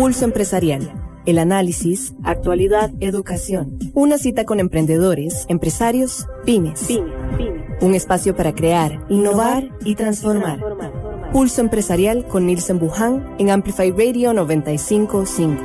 Pulso Empresarial. El análisis, actualidad, educación. Una cita con emprendedores, empresarios, pymes. Un espacio para crear, innovar y transformar. Pulso Empresarial con Nielsen Buján en Amplify Radio 955.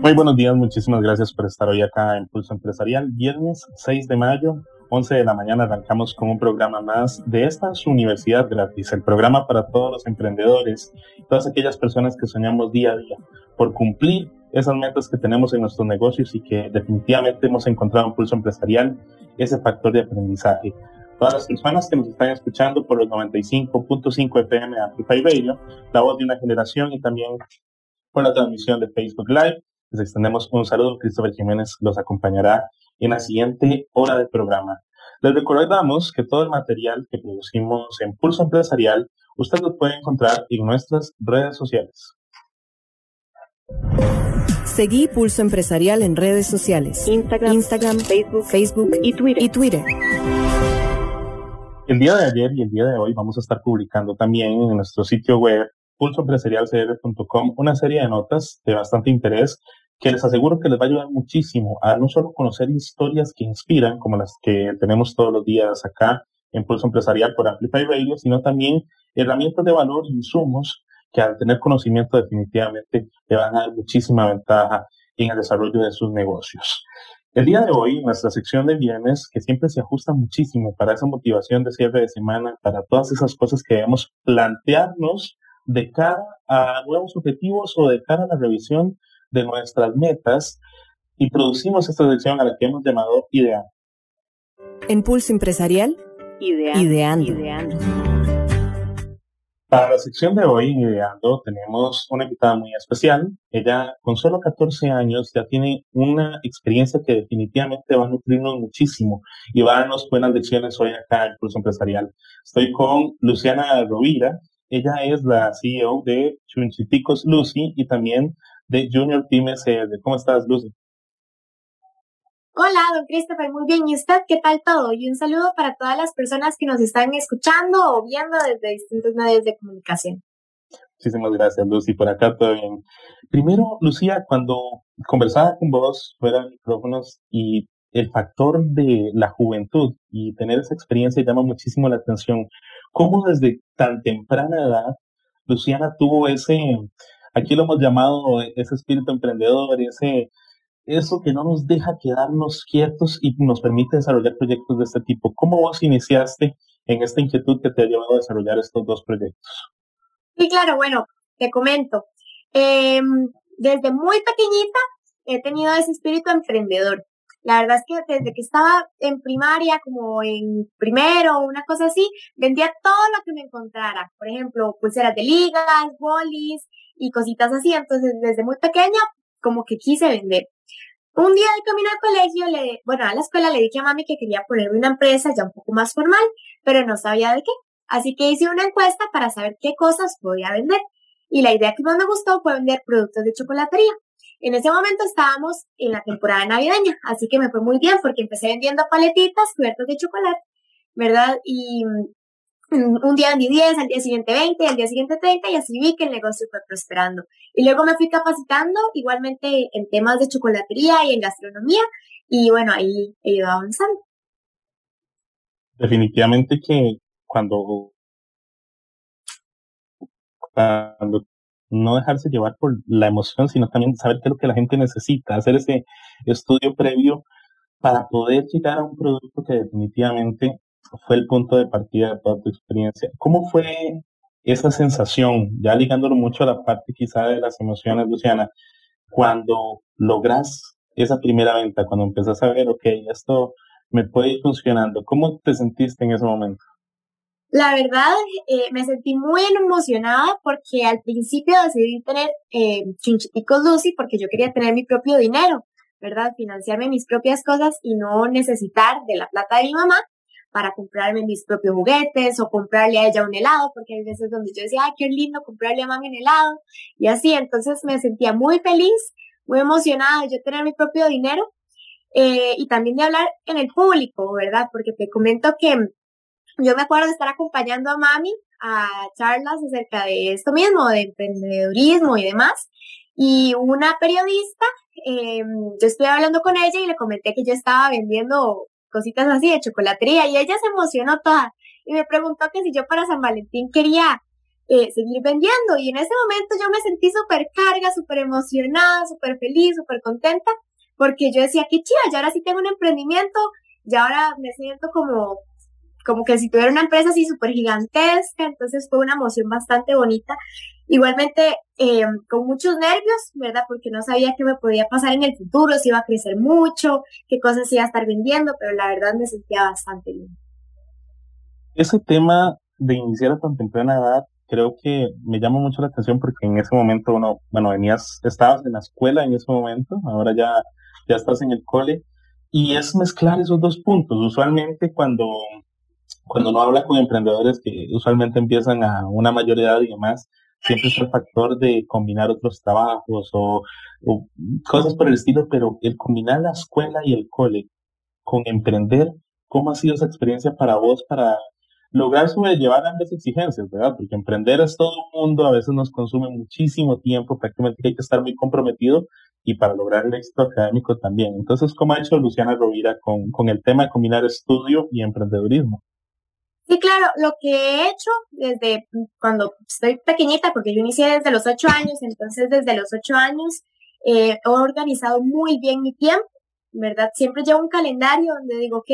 Muy buenos días, muchísimas gracias por estar hoy acá en Pulso Empresarial. Viernes 6 de mayo, 11 de la mañana arrancamos con un programa más de esta su universidad gratis, el programa para todos los emprendedores todas aquellas personas que soñamos día a día por cumplir esas metas que tenemos en nuestros negocios y que definitivamente hemos encontrado en Pulso Empresarial ese factor de aprendizaje. Todas las personas que nos están escuchando por los 95.5 FM Amplify Radio, la voz de una generación y también por la transmisión de Facebook Live. Les extendemos un saludo. Christopher Jiménez los acompañará en la siguiente hora del programa. Les recordamos que todo el material que producimos en Pulso Empresarial, usted lo puede encontrar en nuestras redes sociales. Seguí Pulso Empresarial en redes sociales. Instagram, Instagram Facebook, Facebook y Twitter. y Twitter. El día de ayer y el día de hoy vamos a estar publicando también en nuestro sitio web pulsoempresarialcr.com una serie de notas de bastante interés que les aseguro que les va a ayudar muchísimo a no solo conocer historias que inspiran, como las que tenemos todos los días acá en Pulso Empresarial por Amplify Radio, sino también herramientas de valor y insumos que al tener conocimiento definitivamente le van a dar muchísima ventaja en el desarrollo de sus negocios. El día de hoy, nuestra sección de bienes, que siempre se ajusta muchísimo para esa motivación de cierre de semana, para todas esas cosas que debemos plantearnos de cara a nuevos objetivos o de cara a la revisión de nuestras metas, introducimos esta sección a la que hemos llamado Ideando. En Pulso Empresarial, Ideando. Ideando. Para la sección de hoy, Ideando, tenemos una invitada muy especial. Ella, con solo 14 años, ya tiene una experiencia que definitivamente va a nutrirnos muchísimo y va a darnos buenas lecciones hoy acá en Pulso Empresarial. Estoy con Luciana Rovira. Ella es la CEO de Chunchiticos Lucy y también de Junior Team SR. ¿Cómo estás, Lucy? Hola, don Christopher, muy bien. ¿Y usted qué tal todo? Y un saludo para todas las personas que nos están escuchando o viendo desde distintos medios de comunicación. Muchísimas gracias, Lucy. Por acá todo bien. Primero, Lucía, cuando conversaba con vos fuera de micrófonos y el factor de la juventud y tener esa experiencia llama muchísimo la atención. ¿Cómo desde tan temprana edad Luciana tuvo ese, aquí lo hemos llamado ese espíritu emprendedor, ese eso que no nos deja quedarnos quietos y nos permite desarrollar proyectos de este tipo. ¿Cómo vos iniciaste en esta inquietud que te ha llevado a desarrollar estos dos proyectos? Sí, claro, bueno, te comento. Em, desde muy pequeñita he tenido ese espíritu emprendedor. La verdad es que desde que estaba en primaria, como en primero o una cosa así, vendía todo lo que me encontrara. Por ejemplo, pulseras de ligas, bolis y cositas así. Entonces, desde muy pequeña, como que quise vender. Un día de camino al colegio, le, bueno, a la escuela le dije a mami que quería ponerme una empresa ya un poco más formal, pero no sabía de qué. Así que hice una encuesta para saber qué cosas podía vender. Y la idea que más me gustó fue vender productos de chocolatería. En ese momento estábamos en la temporada navideña, así que me fue muy bien porque empecé vendiendo paletitas cubiertas de chocolate, ¿verdad? Y un día vendí 10, al día siguiente 20, al día siguiente 30 y así vi que el negocio fue prosperando. Y luego me fui capacitando igualmente en temas de chocolatería y en gastronomía y bueno, ahí he ido avanzando. Definitivamente que cuando no dejarse llevar por la emoción, sino también saber qué es lo que la gente necesita, hacer ese estudio previo para poder llegar a un producto que definitivamente fue el punto de partida de toda tu experiencia. ¿Cómo fue esa sensación, ya ligándolo mucho a la parte quizá de las emociones, Luciana, cuando logras esa primera venta, cuando empiezas a ver, ok, esto me puede ir funcionando, ¿cómo te sentiste en ese momento? La verdad, eh, me sentí muy emocionada porque al principio decidí tener eh, Chinchiticos Lucy porque yo quería tener mi propio dinero, ¿verdad? Financiarme mis propias cosas y no necesitar de la plata de mi mamá para comprarme mis propios juguetes o comprarle a ella un helado, porque hay veces donde yo decía, ay, qué lindo comprarle a mami un helado, y así, entonces me sentía muy feliz, muy emocionada de yo tener mi propio dinero, eh, y también de hablar en el público, ¿verdad? Porque te comento que yo me acuerdo de estar acompañando a mami a charlas acerca de esto mismo, de emprendedorismo y demás. Y una periodista, em, yo estuve hablando con ella y le comenté que yo estaba vendiendo cositas así de chocolatería y ella se emocionó toda y me preguntó que si yo para San Valentín quería eh, seguir vendiendo y en ese momento yo me sentí súper carga, súper emocionada, súper feliz, súper contenta porque yo decía, qué chida, ya ahora sí tengo un emprendimiento, ya ahora me siento como como que si tuviera una empresa así súper gigantesca, entonces fue una emoción bastante bonita. Igualmente, eh, con muchos nervios, ¿verdad? Porque no sabía qué me podía pasar en el futuro, si iba a crecer mucho, qué cosas iba a estar vendiendo, pero la verdad me sentía bastante bien. Ese tema de iniciar a tan temprana edad, creo que me llama mucho la atención porque en ese momento uno, bueno, venías, estabas en la escuela en ese momento, ahora ya, ya estás en el cole, y es mezclar esos dos puntos. Usualmente cuando cuando uno habla con emprendedores que usualmente empiezan a una mayor edad y demás, siempre es el factor de combinar otros trabajos o, cosas por el estilo, pero el combinar la escuela y el cole con emprender, ¿cómo ha sido esa experiencia para vos para lograr sobrellevar ambas exigencias, verdad? Porque emprender es todo un mundo, a veces nos consume muchísimo tiempo, prácticamente hay que estar muy comprometido y para lograr el éxito académico también. Entonces, ¿cómo ha hecho Luciana Rovira con, con el tema de combinar estudio y emprendedurismo? Sí, claro, lo que he hecho desde cuando estoy pequeñita, porque yo inicié desde los ocho años, entonces desde los ocho años eh, he organizado muy bien mi tiempo, ¿verdad? Siempre llevo un calendario donde digo, ok,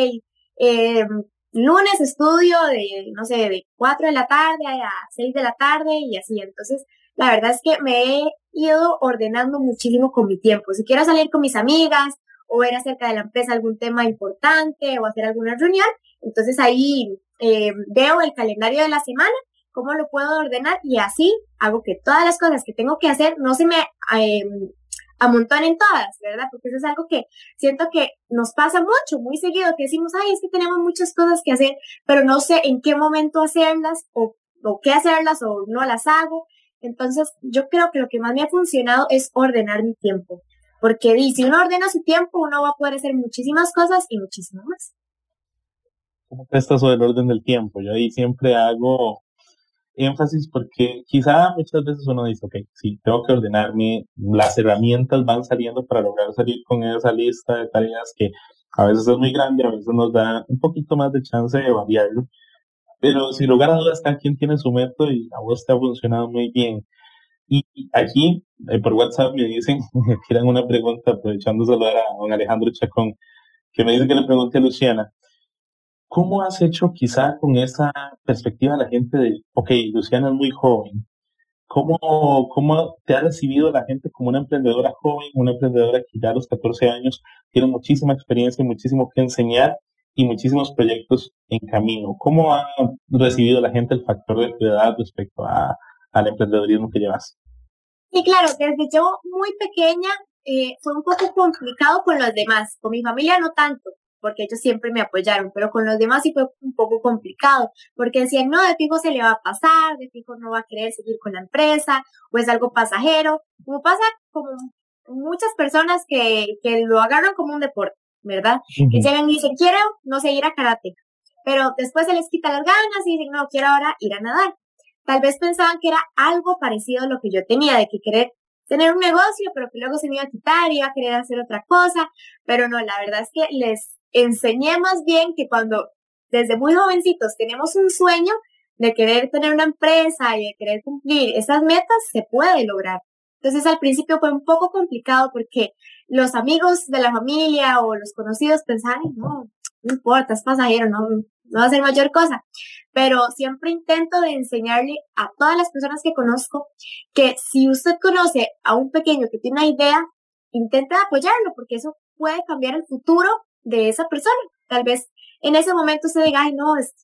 eh, lunes estudio de, no sé, de cuatro de la tarde a seis de la tarde y así. Entonces, la verdad es que me he ido ordenando muchísimo con mi tiempo. Si quiero salir con mis amigas o ver acerca de la empresa algún tema importante o hacer alguna reunión, entonces ahí eh, veo el calendario de la semana, cómo lo puedo ordenar y así hago que todas las cosas que tengo que hacer no se me eh, amontonen todas, ¿verdad? Porque eso es algo que siento que nos pasa mucho, muy seguido, que decimos, ay, es que tenemos muchas cosas que hacer, pero no sé en qué momento hacerlas o, o qué hacerlas o no las hago. Entonces, yo creo que lo que más me ha funcionado es ordenar mi tiempo. Porque si uno ordena su tiempo, uno va a poder hacer muchísimas cosas y muchísimas más. ¿Cómo está sobre el orden del tiempo? Yo ahí siempre hago énfasis porque quizá muchas veces uno dice, ok, sí, tengo que ordenarme, las herramientas van saliendo para lograr salir con esa lista de tareas que a veces es muy grande, a veces nos da un poquito más de chance de variarlo, pero sin lugar a dudas cada quien tiene su método y a vos te ha funcionado muy bien. Y aquí, eh, por WhatsApp me dicen, me tiran una pregunta, aprovechando saludar a don Alejandro Chacón, que me dice que le pregunte a Luciana, ¿Cómo has hecho quizá con esa perspectiva la gente de, ok, Luciana es muy joven? ¿Cómo, ¿Cómo te ha recibido la gente como una emprendedora joven, una emprendedora que ya a los 14 años tiene muchísima experiencia y muchísimo que enseñar y muchísimos proyectos en camino? ¿Cómo ha recibido la gente el factor de edad respecto al emprendedorismo que llevas? Sí, claro, desde yo muy pequeña eh, fue un poco complicado con los demás, con mi familia no tanto, porque ellos siempre me apoyaron, pero con los demás sí fue un poco complicado, porque decían, no, de fijo se le va a pasar, de fijo no va a querer seguir con la empresa, o es algo pasajero, como pasa como muchas personas que, que lo agarran como un deporte, ¿verdad? Que llegan y dicen, quiero, no sé, ir a karate, pero después se les quita las ganas y dicen, no, quiero ahora ir a nadar. Tal vez pensaban que era algo parecido a lo que yo tenía, de que querer tener un negocio, pero que luego se me iba a quitar, iba a querer hacer otra cosa, pero no, la verdad es que les enseñé más bien que cuando desde muy jovencitos tenemos un sueño de querer tener una empresa y de querer cumplir esas metas, se puede lograr. Entonces al principio fue un poco complicado porque los amigos de la familia o los conocidos pensaban, no, no importa, es pasajero, no, no va a ser mayor cosa. Pero siempre intento de enseñarle a todas las personas que conozco que si usted conoce a un pequeño que tiene una idea, intente apoyarlo porque eso puede cambiar el futuro de esa persona. Tal vez en ese momento se diga, ay, no, es,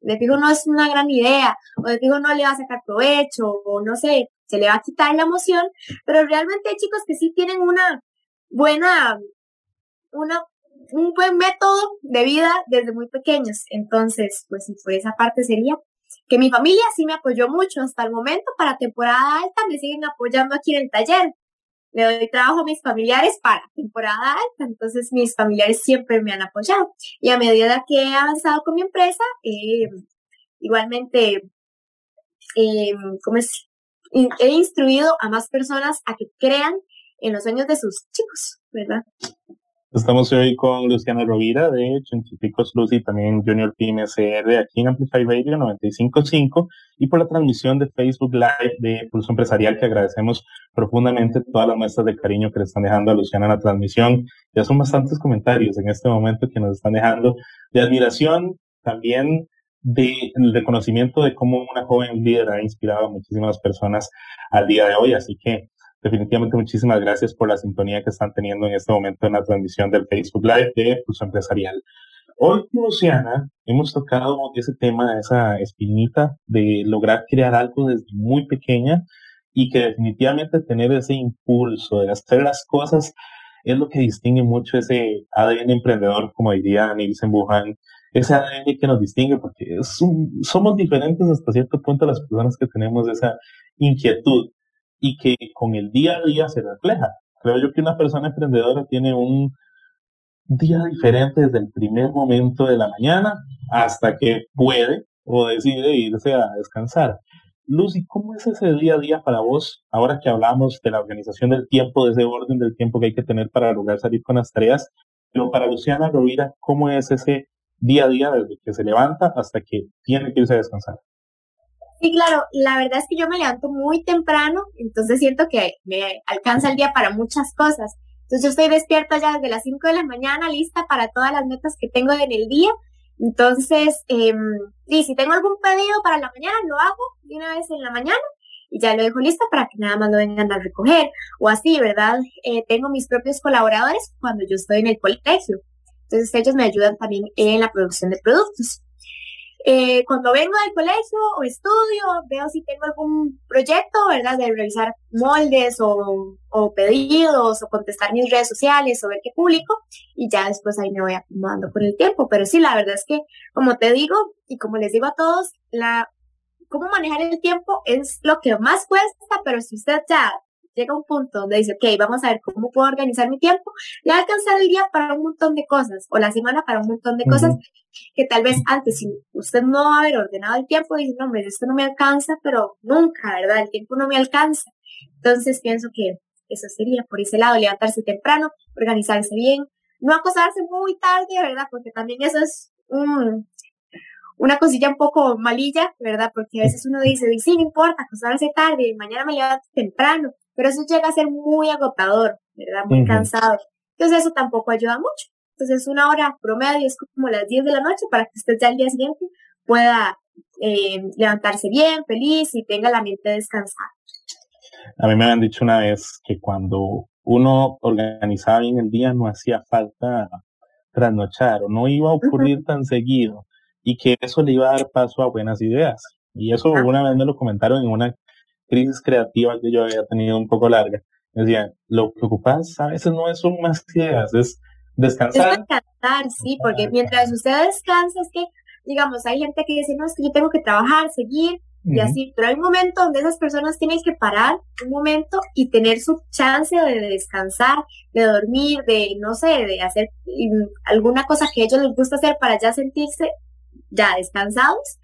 de fijo no es una gran idea, o de fijo no le va a sacar provecho, o no sé, se le va a quitar la emoción, pero realmente hay chicos que sí tienen una buena, una, un buen método de vida desde muy pequeños. Entonces, pues por esa parte sería que mi familia sí me apoyó mucho hasta el momento para temporada alta, me siguen apoyando aquí en el taller, le doy trabajo a mis familiares para temporada alta, entonces mis familiares siempre me han apoyado. Y a medida que he avanzado con mi empresa, eh, igualmente, eh, ¿cómo es? He instruido a más personas a que crean en los sueños de sus chicos, ¿verdad? Estamos hoy con Luciana Rovira de Científicos Luz y también Junior Team SR aquí en Amplify Radio 955 y por la transmisión de Facebook Live de Pulso Empresarial que agradecemos profundamente todas las muestras de cariño que le están dejando a Luciana en la transmisión. Ya son bastantes comentarios en este momento que nos están dejando de admiración, también de reconocimiento de cómo una joven líder ha inspirado a muchísimas personas al día de hoy. Así que definitivamente muchísimas gracias por la sintonía que están teniendo en este momento en la transmisión del Facebook Live de Pulso Empresarial. Hoy, Luciana, hemos tocado ese tema, esa espinita de lograr crear algo desde muy pequeña y que definitivamente tener ese impulso de hacer las cosas es lo que distingue mucho ese ADN emprendedor, como diría Nielsen Buhan, ese ADN que nos distingue, porque somos diferentes hasta cierto punto las personas que tenemos esa inquietud y que con el día a día se refleja. Creo yo que una persona emprendedora tiene un día diferente desde el primer momento de la mañana hasta que puede o decide irse a descansar. Lucy, ¿cómo es ese día a día para vos, ahora que hablamos de la organización del tiempo, de ese orden del tiempo que hay que tener para lograr salir con las tareas? Pero para Luciana Rovira, ¿cómo es ese día a día desde que se levanta hasta que tiene que irse a descansar? Sí, claro, la verdad es que yo me levanto muy temprano, entonces siento que me alcanza el día para muchas cosas. Entonces yo estoy despierta ya desde las 5 de la mañana, lista para todas las metas que tengo en el día. Entonces, eh, y si tengo algún pedido para la mañana, lo hago de una vez en la mañana y ya lo dejo lista para que nada más lo vengan a recoger. O así, ¿verdad? Eh, tengo mis propios colaboradores cuando yo estoy en el colegio. Entonces ellos me ayudan también en la producción de productos. Eh, cuando vengo del colegio o estudio, veo si tengo algún proyecto, ¿verdad? De revisar moldes o, o, pedidos o contestar mis redes sociales o ver qué publico y ya después ahí me voy acomodando con el tiempo. Pero sí, la verdad es que, como te digo y como les digo a todos, la, cómo manejar el tiempo es lo que más cuesta, pero si usted ya llega un punto donde dice, ok, vamos a ver cómo puedo organizar mi tiempo, le va a alcanzar el día para un montón de cosas, o la semana para un montón de cosas que tal vez antes, si usted no va a haber ordenado el tiempo, dice, no, hombre, esto no me alcanza, pero nunca, ¿verdad? El tiempo no me alcanza. Entonces pienso que eso sería por ese lado, levantarse temprano, organizarse bien, no acostarse muy tarde, ¿verdad? Porque también eso es un, una cosilla un poco malilla, ¿verdad? Porque a veces uno dice, sí, no importa, acostarse tarde, mañana me levanto temprano, pero eso llega a ser muy agotador, ¿verdad? Muy cansado. Entonces eso tampoco ayuda mucho. Entonces una hora promedio es como las 10 de la noche para que usted ya al día siguiente pueda eh, levantarse bien, feliz y tenga la mente descansada. A mí me habían dicho una vez que cuando uno organizaba bien el día no hacía falta trasnochar o no iba a ocurrir tan seguido y que eso le iba a dar paso a buenas ideas. Y eso ah. una vez me lo comentaron en una crisis creativa que yo había tenido un poco larga. Me decían, lo que ocupas a veces no son más ideas, es descansar. Es descansar, sí, porque mientras usted descansa es que, digamos, hay gente que dice, no, es que yo tengo que trabajar, seguir, y así, pero hay un momento donde esas personas tienen que parar un momento y tener su chance de descansar, de dormir, de, no sé, de hacer alguna cosa que a ellos les gusta hacer para ya sentirse ya descansados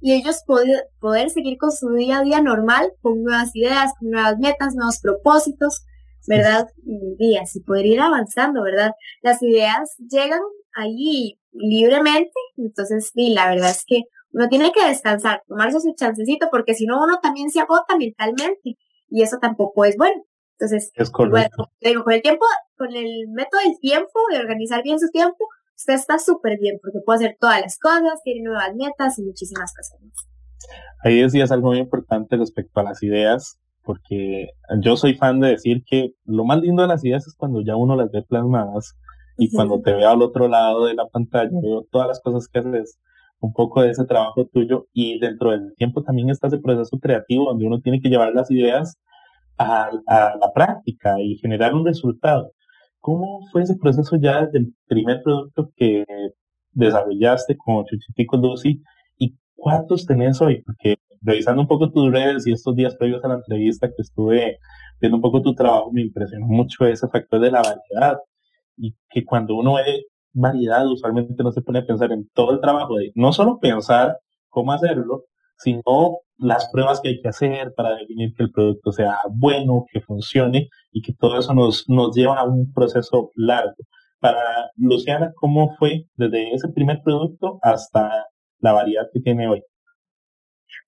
y ellos poder, poder seguir con su día a día normal, con nuevas ideas, con nuevas metas, nuevos propósitos, ¿verdad? Y así poder ir avanzando, ¿verdad? Las ideas llegan ahí libremente, entonces, sí, la verdad es que uno tiene que descansar, tomarse su chancecito, porque si no, uno también se agota mentalmente, y eso tampoco es bueno. Entonces, es bueno, digo, con el tiempo, con el método del tiempo, de organizar bien su tiempo, usted está súper bien porque puede hacer todas las cosas, tiene nuevas metas y muchísimas cosas Ahí decías algo muy importante respecto a las ideas, porque yo soy fan de decir que lo más lindo de las ideas es cuando ya uno las ve plasmadas y cuando te veo al otro lado de la pantalla, veo todas las cosas que haces, un poco de ese trabajo tuyo y dentro del tiempo también está ese proceso creativo donde uno tiene que llevar las ideas a, a la práctica y generar un resultado. ¿Cómo fue ese proceso ya desde el primer producto que desarrollaste con Chuchitico Lucy y cuántos tenés hoy? Porque revisando un poco tus redes y estos días previos a la entrevista que estuve viendo un poco tu trabajo, me impresionó mucho ese factor de la variedad y que cuando uno ve variedad, usualmente no se pone a pensar en todo el trabajo de no solo pensar cómo hacerlo, sino las pruebas que hay que hacer para definir que el producto sea bueno, que funcione y que todo eso nos, nos lleva a un proceso largo. Para Luciana, ¿cómo fue desde ese primer producto hasta la variedad que tiene hoy?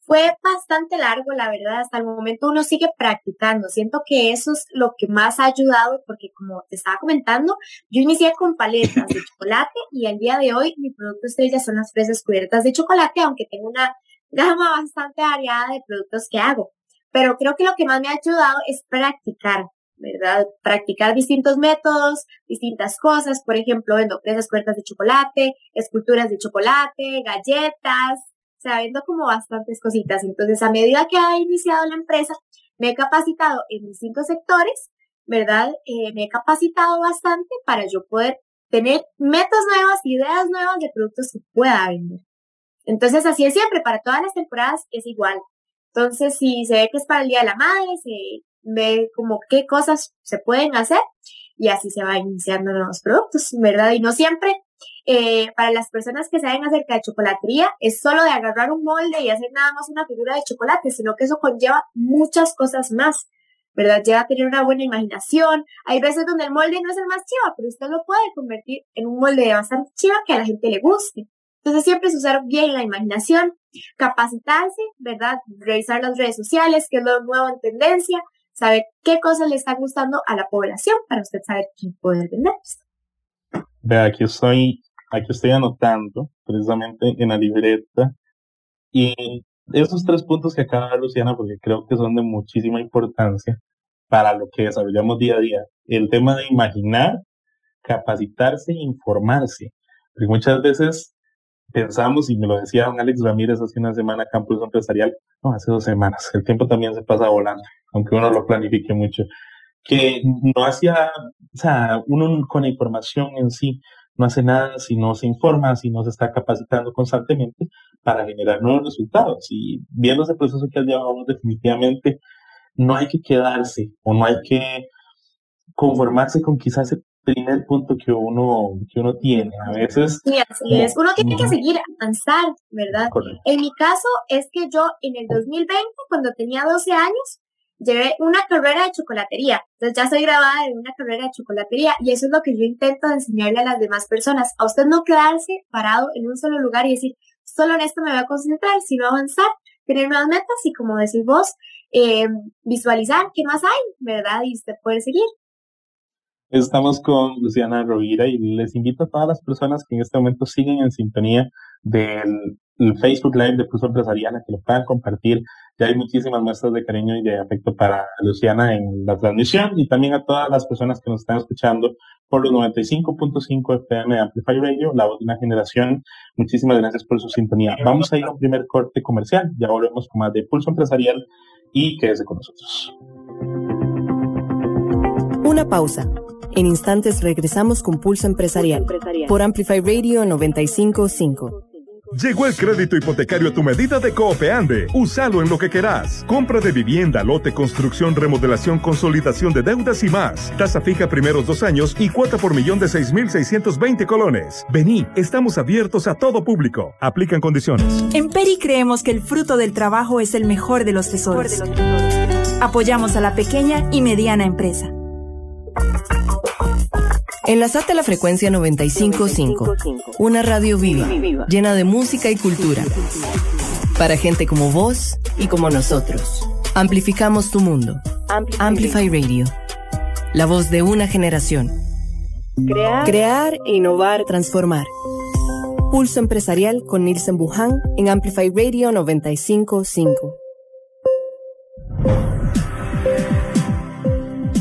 Fue bastante largo, la verdad, hasta el momento uno sigue practicando. Siento que eso es lo que más ha ayudado porque como te estaba comentando, yo inicié con paletas de chocolate y al día de hoy mi producto estrella son las fresas cubiertas de chocolate, aunque tengo una gama bastante variada de productos que hago. Pero creo que lo que más me ha ayudado es practicar, ¿verdad? Practicar distintos métodos, distintas cosas. Por ejemplo, vendo fresas cubiertas de chocolate, esculturas de chocolate, galletas, o sea, vendo como bastantes cositas. Entonces, a medida que ha iniciado la empresa, me he capacitado en distintos sectores, ¿verdad? Eh, me he capacitado bastante para yo poder tener metas nuevas, ideas nuevas de productos que pueda vender. Entonces, así es siempre, para todas las temporadas es igual. Entonces, si se ve que es para el Día de la Madre, se ve como qué cosas se pueden hacer y así se va iniciando nuevos productos, ¿verdad? Y no siempre eh, para las personas que saben acerca de chocolatería, es solo de agarrar un molde y hacer nada más una figura de chocolate, sino que eso conlleva muchas cosas más, ¿verdad? Lleva a tener una buena imaginación. Hay veces donde el molde no es el más chiva, pero usted lo puede convertir en un molde bastante chiva que a la gente le guste. Entonces siempre es usar bien la imaginación, capacitarse, ¿verdad? Revisar las redes sociales, qué es lo nuevo en tendencia, saber qué cosas le están gustando a la población para usted saber qué puede vender. Vea, aquí estoy, aquí estoy anotando precisamente en la libreta y esos tres puntos que acaba Luciana, porque creo que son de muchísima importancia para lo que desarrollamos día a día. El tema de imaginar, capacitarse e informarse. Porque muchas veces pensamos, y me lo decía don Alex Ramírez hace una semana, Campus Empresarial, no, hace dos semanas, el tiempo también se pasa volando, aunque uno lo planifique mucho que no hacía, o sea, uno con la información en sí no hace nada si no se informa, si no se está capacitando constantemente para generar nuevos resultados. Y viendo ese proceso que has llevado, definitivamente no hay que quedarse o no hay que conformarse con quizás primer punto que uno, que uno tiene. A veces... Sí, así es. Uno tiene que seguir avanzar, ¿verdad? En mi caso es que yo en el 2020, cuando tenía 12 años, llevé una carrera de chocolatería. Entonces ya soy grabada en una carrera de chocolatería y eso es lo que yo intento enseñarle a las demás personas. A usted no quedarse parado en un solo lugar y decir, solo en esto me voy a concentrar, sino avanzar, tener nuevas metas y como decís vos, eh, visualizar qué más hay, ¿verdad? Y usted puede seguir. Estamos con Luciana Rovira y les invito a todas las personas que en este momento siguen en sintonía del Facebook Live de Pulso Empresarial a que lo puedan compartir ya hay muchísimas muestras de cariño y de afecto para Luciana en la transmisión y también a todas las personas que nos están escuchando por los 95.5 FM de Amplify Radio, la voz de una generación. Muchísimas gracias por su sintonía. Vamos a ir a un primer corte comercial. Ya volvemos con más de Pulso Empresarial y quédese con nosotros. Una pausa. En instantes regresamos con Pulso Empresarial por Amplify Radio 955. Llegó el crédito hipotecario a tu medida de Coopeande. Úsalo en lo que querás. Compra de vivienda, lote, construcción, remodelación, consolidación de deudas y más. Tasa fija primeros dos años y cuota por millón de 6.620 colones. Vení, estamos abiertos a todo público. Aplican condiciones. En Peri creemos que el fruto del trabajo es el mejor de los tesoros. Apoyamos a la pequeña y mediana empresa. Enlazate a la frecuencia 955, una radio viva, llena de música y cultura. Para gente como vos y como nosotros. Amplificamos tu mundo. Amplify Radio. La voz de una generación. Crear, innovar, transformar. Pulso empresarial con Nielsen Buján en Amplify Radio 955.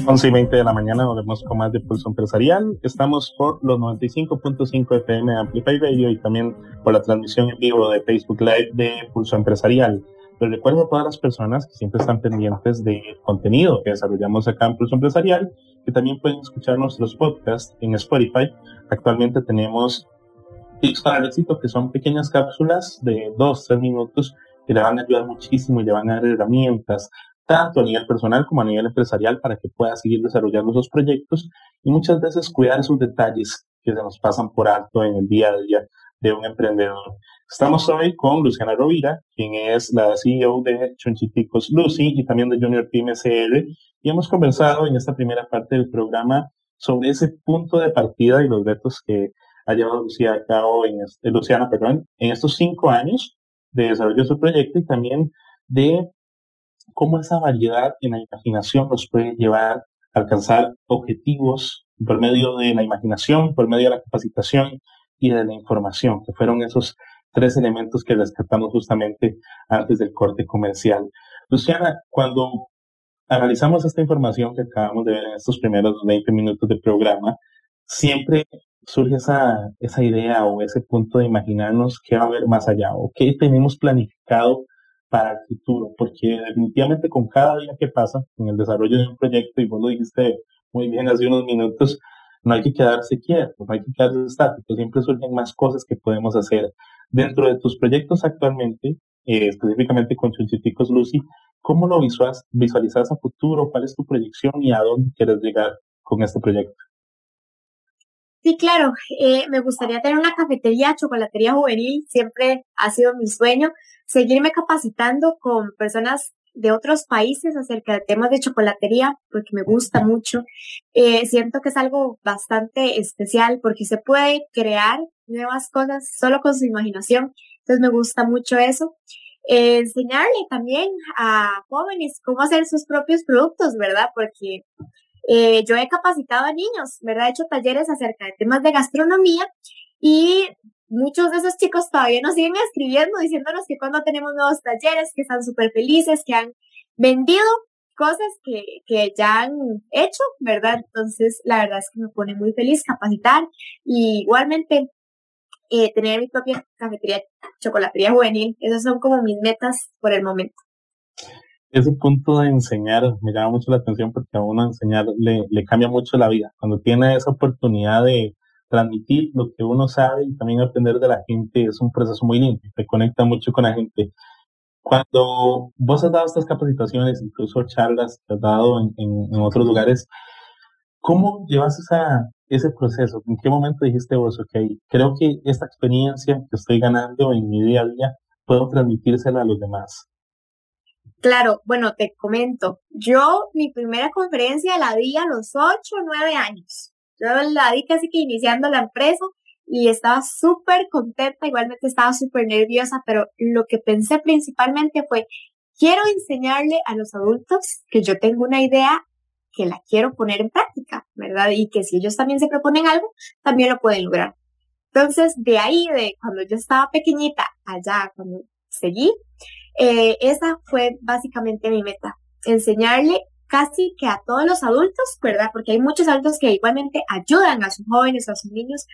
11 y 20 de la mañana volvemos con más de Pulso Empresarial. Estamos por los 95.5 FM de Amplify Radio y también por la transmisión en vivo de Facebook Live de Pulso Empresarial. Les recuerdo a todas las personas que siempre están pendientes de contenido que desarrollamos acá en Pulso Empresarial, que también pueden escuchar nuestros podcasts en Spotify. Actualmente tenemos Tips para el éxito, que son pequeñas cápsulas de 2, 3 minutos que le van a ayudar muchísimo y le van a dar herramientas, tanto a nivel personal como a nivel empresarial, para que pueda seguir desarrollando esos proyectos y muchas veces cuidar esos detalles que se nos pasan por alto en el día a día de un emprendedor. Estamos hoy con Luciana Rovira, quien es la CEO de Chonchiticos Lucy y también de Junior Team SR, y hemos conversado en esta primera parte del programa sobre ese punto de partida y los retos que ha llevado Lucía a cabo en este, Luciana, perdón, en estos cinco años de desarrollo de su proyecto y también de cómo esa variedad en la imaginación nos puede llevar a alcanzar objetivos por medio de la imaginación, por medio de la capacitación y de la información, que fueron esos tres elementos que rescatamos justamente antes del corte comercial. Luciana, cuando analizamos esta información que acabamos de ver en estos primeros 20 minutos de programa, siempre surge esa, esa idea o ese punto de imaginarnos qué va a haber más allá o qué tenemos planificado para el futuro, porque definitivamente con cada día que pasa en el desarrollo de un proyecto, y vos lo dijiste muy bien hace unos minutos, no hay que quedarse quieto, no hay que quedarse estático, siempre surgen más cosas que podemos hacer. Dentro de tus proyectos actualmente, eh, específicamente con Chunchiticos Lucy, ¿cómo lo visualizas a futuro? ¿Cuál es tu proyección y a dónde quieres llegar con este proyecto? Sí, claro, eh, me gustaría tener una cafetería, chocolatería juvenil, siempre ha sido mi sueño, seguirme capacitando con personas de otros países acerca de temas de chocolatería, porque me gusta mucho. Eh, siento que es algo bastante especial porque se puede crear nuevas cosas solo con su imaginación. Entonces me gusta mucho eso. Enseñarle también a jóvenes cómo hacer sus propios productos, ¿verdad? Porque eh, yo he capacitado a niños, ¿verdad? He hecho talleres acerca de temas de gastronomía y muchos de esos chicos todavía nos siguen escribiendo diciéndonos que cuando tenemos nuevos talleres, que están súper felices, que han vendido cosas que, que ya han hecho, ¿verdad? Entonces, la verdad es que me pone muy feliz capacitar y igualmente eh, tener mi propia cafetería, chocolatería juvenil. Esas son como mis metas por el momento. Ese punto de enseñar me llama mucho la atención porque a uno enseñar le, le cambia mucho la vida. Cuando tiene esa oportunidad de, transmitir lo que uno sabe y también aprender de la gente es un proceso muy lindo, te conecta mucho con la gente. Cuando vos has dado estas capacitaciones, incluso charlas que has dado en, en, otros lugares, ¿cómo llevas esa, ese proceso? ¿En qué momento dijiste vos, ok, creo que esta experiencia que estoy ganando en mi día a día, puedo transmitírsela a los demás? Claro, bueno, te comento. Yo mi primera conferencia la di a los 8 o 9 años. Yo la di casi que iniciando la empresa y estaba súper contenta, igualmente estaba súper nerviosa, pero lo que pensé principalmente fue, quiero enseñarle a los adultos que yo tengo una idea que la quiero poner en práctica, ¿verdad? Y que si ellos también se proponen algo, también lo pueden lograr. Entonces, de ahí, de cuando yo estaba pequeñita, allá, cuando seguí, eh, esa fue básicamente mi meta, enseñarle casi que a todos los adultos, ¿verdad? Porque hay muchos adultos que igualmente ayudan a sus jóvenes a sus niños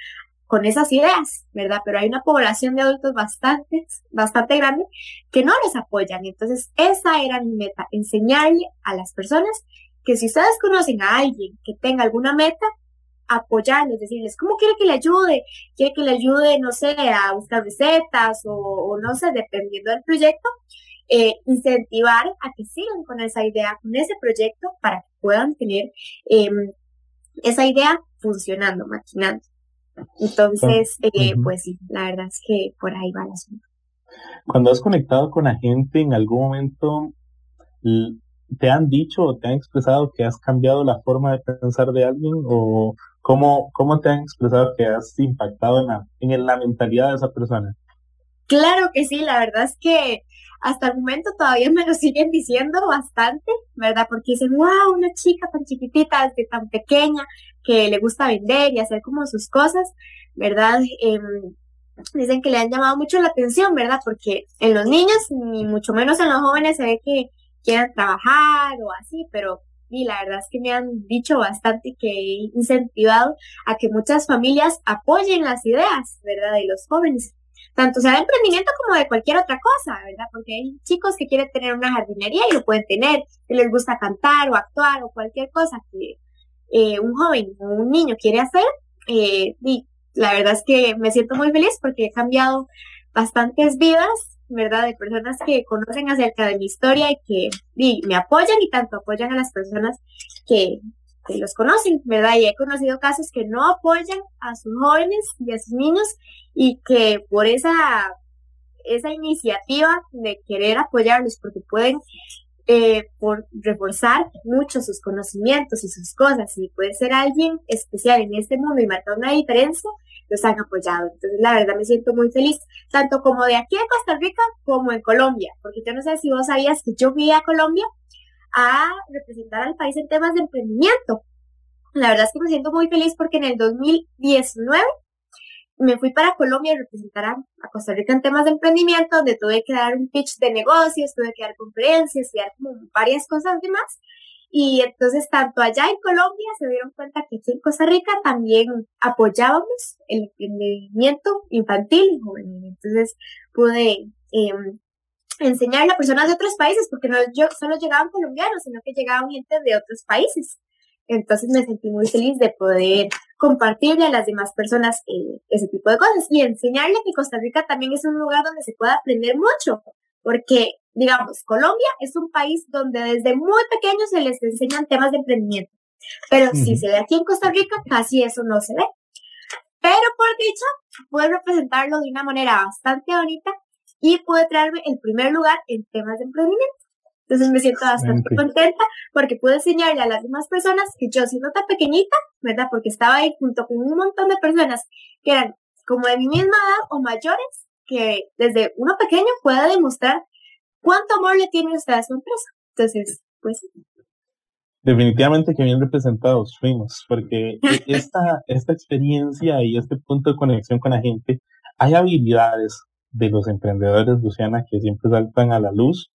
con esas ideas, ¿verdad? Pero hay una población de adultos bastante, bastante grande que no les apoyan. Entonces, esa era mi meta, enseñarle a las personas que si ustedes conocen a alguien que tenga alguna meta, apoyarlos, decirles, ¿cómo quiere que le ayude? ¿Quiere que le ayude, no sé, a buscar recetas o no sé, dependiendo del proyecto? Eh, incentivar a que sigan con esa idea, con ese proyecto, para que puedan tener em, esa idea funcionando, maquinando. Entonces, eh, pues sí, la verdad es que por ahí va la asunto. Cuando has conectado con la gente, en algún momento te han dicho o te han expresado que has cambiado la forma de pensar de alguien o cómo, cómo te han expresado que has impactado en la, en la mentalidad de esa persona? Claro que sí, la verdad es que hasta el momento todavía me lo siguen diciendo bastante, ¿verdad? Porque dicen, wow, una chica tan chiquitita, tan pequeña, que le gusta vender y hacer como sus cosas, ¿verdad? Em, dicen que le han llamado mucho la atención, ¿verdad? Porque en los niños, ni mucho menos en los jóvenes, se ve que quieren trabajar o así, pero y la verdad es que me han dicho bastante que he incentivado a que muchas familias apoyen las ideas, ¿verdad? De los jóvenes tanto sea de emprendimiento como de cualquier otra cosa, ¿verdad? Porque hay chicos que quieren tener una jardinería y lo pueden tener, que les gusta cantar o actuar o cualquier cosa que eh, un joven o un niño quiere hacer. Eh, y la verdad es que me siento muy feliz porque he cambiado bastantes vidas ¿verdad? De personas que conocen acerca de mi historia y que me apoyan y tanto apoyan a las personas que, que los conocen, ¿verdad? Y he conocido casos que no apoyan a sus jóvenes y a sus niños y que por esa, esa iniciativa de querer apoyarlos porque pueden eh, por reforzar mucho sus conocimientos y sus cosas y puede ser alguien especial en este mundo y marcar una diferencia, los han apoyado. Entonces, la verdad me siento muy feliz, tanto como de aquí en Costa Rica como en Colombia, porque yo no sé si vos sabías que yo fui a Colombia a representar al país en temas de emprendimiento. La verdad es que me siento muy feliz porque en el 2019 me fui para Colombia a representar a, Costa Rica en temas de emprendimiento, donde tuve que dar un pitch de negocios, tuve que dar conferencias y dar como varias cosas demás. Y entonces, tanto allá en Colombia se dieron cuenta que aquí en Costa Rica también apoyábamos el emprendimiento infantil y juvenil. Entonces, pude eh, enseñarle a personas de otros países, porque no yo, solo llegaban colombianos, sino que llegaban gente de otros países. Entonces me sentí muy feliz de poder compartirle a las demás personas eh, ese tipo de cosas y enseñarle que Costa Rica también es un lugar donde se puede aprender mucho, porque, digamos, Colombia es un país donde desde muy pequeños se les enseñan temas de emprendimiento, pero si se ve aquí en Costa Rica, casi eso no se ve. Pero por dicho, puedo representarlo de una manera bastante bonita y pude traerme el primer lugar en temas de emprendimiento. Entonces me siento bastante contenta porque pude enseñarle a las demás personas que yo siendo tan pequeñita, ¿verdad? Porque estaba ahí junto con un montón de personas que eran como de mi misma edad o mayores, que desde uno pequeño pueda demostrar cuánto amor le tiene usted a su empresa. Entonces, pues Definitivamente que bien representados fuimos, porque e, esta, esta experiencia y este punto de conexión con la gente, hay habilidades de los emprendedores, Luciana, que siempre saltan a la luz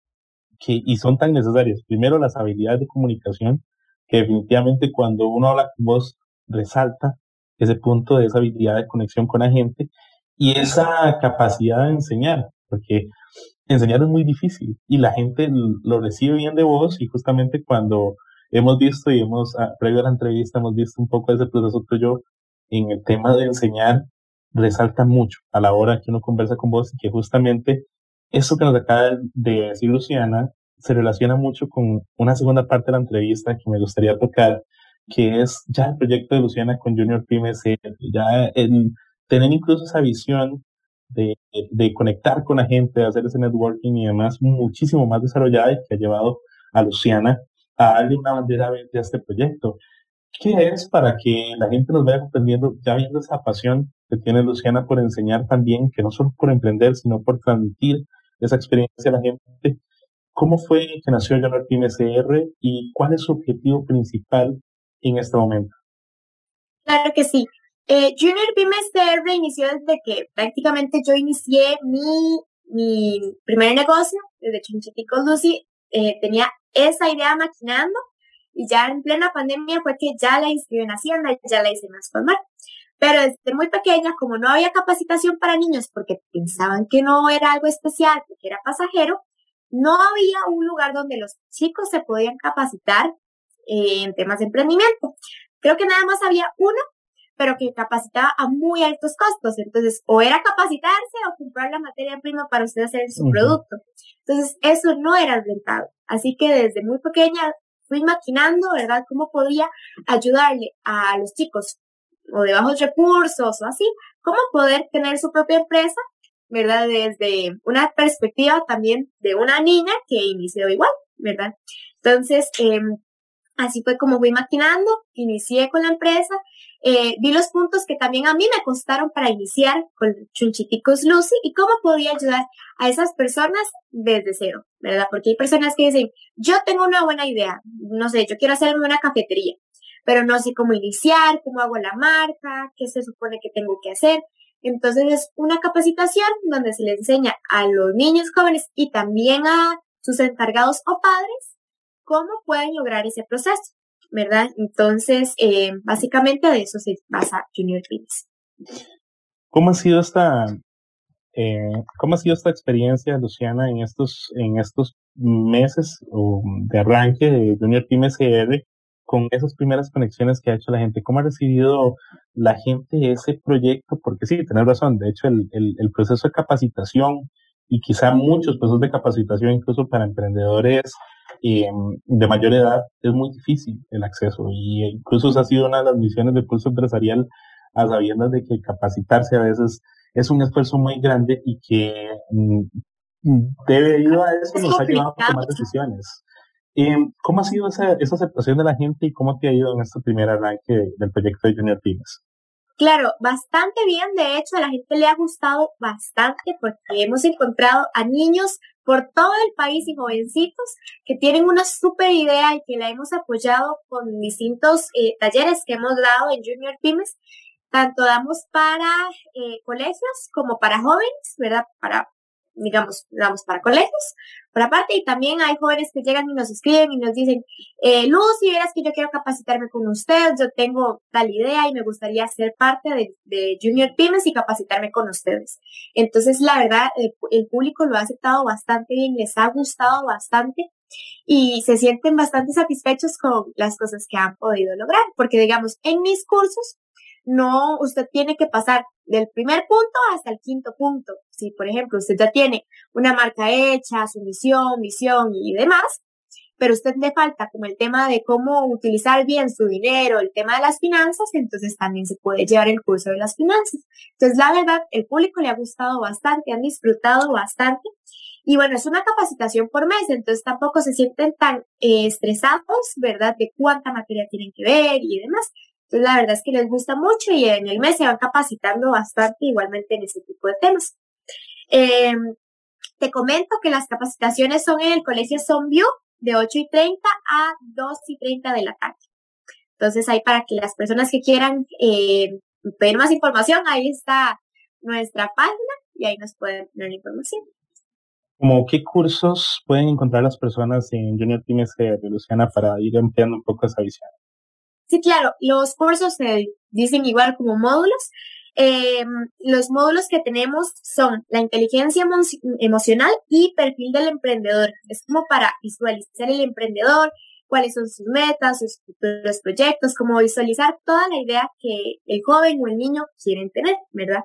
que, y son tan necesarias. Primero, las habilidades de comunicación, que definitivamente cuando uno habla con vos, resalta ese punto de esa habilidad de conexión con la gente y esa capacidad de enseñar, porque enseñar es muy difícil y la gente lo recibe bien de vos y justamente cuando hemos visto y hemos, ah, previo a la entrevista, hemos visto un poco ese proceso yo en el tema de enseñar, resalta mucho a la hora que uno conversa con vos y que justamente eso que nos acaba de decir Luciana se relaciona mucho con una segunda parte de la entrevista que me gustaría tocar, que es ya el proyecto de Luciana con Junior Pymes, ya el tener incluso esa visión de, de, conectar con la gente, de hacer ese networking y demás muchísimo más desarrollada y que ha llevado a Luciana a darle una bandera de este proyecto. ¿Qué es para que la gente nos vaya comprendiendo, ya viendo esa pasión que tiene Luciana por enseñar también, que no solo por emprender, sino por transmitir esa experiencia a la gente. ¿Cómo fue que nació Pymes CR y cuál es su objetivo principal en este momento? Claro que sí. Eh, Junior Pymes CR inició desde que prácticamente yo inicié mi, mi primer negocio, desde Chinchiticos Lucy, eh, tenía esa idea maquinando y ya en plena pandemia fue que ya la inscribí en Hacienda ya la hice más formal. Pero desde muy pequeña, como no había capacitación para niños porque pensaban que no era algo especial, que era pasajero, no había un lugar donde los chicos se podían capacitar eh, en temas de emprendimiento. Creo que nada más había uno, pero que capacitaba a muy altos costos. Entonces, o era capacitarse o comprar la materia prima para usted hacer su producto. Entonces, eso no era rentable. Así que desde muy pequeña fui maquinando, ¿verdad?, cómo podía ayudarle a los chicos o de bajos recursos o así, cómo poder tener su propia empresa, ¿verdad? Desde una perspectiva también de una niña que inició igual, ¿verdad? Entonces, em, así fue como fui maquinando, inicié con la empresa, eh, vi los puntos que también a mí me costaron para iniciar con Chunchiticos Lucy y cómo podía ayudar a esas personas desde cero, ¿verdad? Porque hay personas que dicen, yo tengo una buena idea, no sé, yo quiero hacerme una cafetería, pero no sé cómo iniciar, cómo hago la marca, qué se supone que tengo que hacer. Entonces es una capacitación donde se le enseña a los niños jóvenes y también a sus encargados o padres cómo pueden lograr ese proceso, ¿verdad? Entonces, eh, básicamente de eso se basa Junior Kids. ¿Cómo ha sido esta, eh, cómo ha sido esta experiencia, Luciana, en estos, en estos meses de arranque de Junior Pymes CR con esas primeras conexiones que ha hecho la gente? ¿Cómo ha recibido la gente ese proyecto? Porque sí, tenés razón, de hecho el, el, proceso de capacitación y quizá muchos procesos de capacitación, incluso para emprendedores eh, de mayor edad, es muy difícil el acceso. Y incluso esa ha sido una de las misiones del curso empresarial, a sabiendas de que capacitarse a veces es un esfuerzo muy grande y que mm, debido a eso nos ha llevado a tomar decisiones. Eh, ¿Cómo ha sido esa, esa aceptación de la gente y cómo te ha ido en este primer arranque del proyecto de Junior Pymes? Claro, bastante bien. De hecho, a la gente le ha gustado bastante porque hemos encontrado a niños por todo el país y jovencitos que tienen una súper idea y que la hemos apoyado con distintos eh, talleres que hemos dado en Junior Pymes. Tanto damos para eh, colegios como para jóvenes, ¿verdad? Para digamos, digamos, para colegios, aparte, y también hay jóvenes que llegan y nos escriben y nos dicen, eh, Luz, si verás que yo quiero capacitarme con usted, yo tengo tal idea y me gustaría ser parte de, de Junior Pymes y capacitarme con ustedes. Entonces, la verdad, el, el público lo ha aceptado bastante bien, les ha gustado bastante y se sienten bastante satisfechos con las cosas que han podido lograr, porque digamos, en mis cursos, no, usted tiene que pasar del primer punto hasta el quinto punto. Si, por ejemplo, usted ya tiene una marca hecha, su misión, visión y demás, pero usted le falta como el tema de cómo utilizar bien su dinero, el tema de las finanzas, entonces también se puede llevar el curso de las finanzas. Entonces, la verdad, el público le ha gustado bastante, han disfrutado bastante. Y bueno, es una capacitación por mes, entonces tampoco se sienten tan eh, estresados, ¿verdad? De cuánta materia tienen que ver y demás. Entonces, la verdad es que les gusta mucho y en el mes se van capacitando bastante igualmente en ese tipo de temas. Em, te comento que las capacitaciones son en el Colegio Sonview de 8 y 30 a 2 y 30 de la tarde. Entonces, ahí para que las personas que quieran eh, pedir más información, ahí está nuestra página y ahí nos pueden tener información. ¿Cómo qué cursos pueden encontrar las personas en Junior Teams de Luciana para ir ampliando un poco esa visión? Sí, claro, los cursos se dicen igual como módulos. Eh, los módulos que tenemos son la inteligencia emocional y perfil del emprendedor. Es como para visualizar el emprendedor, cuáles son sus metas, sus futuros proyectos, como visualizar toda la idea que el joven o el niño quieren tener, ¿verdad?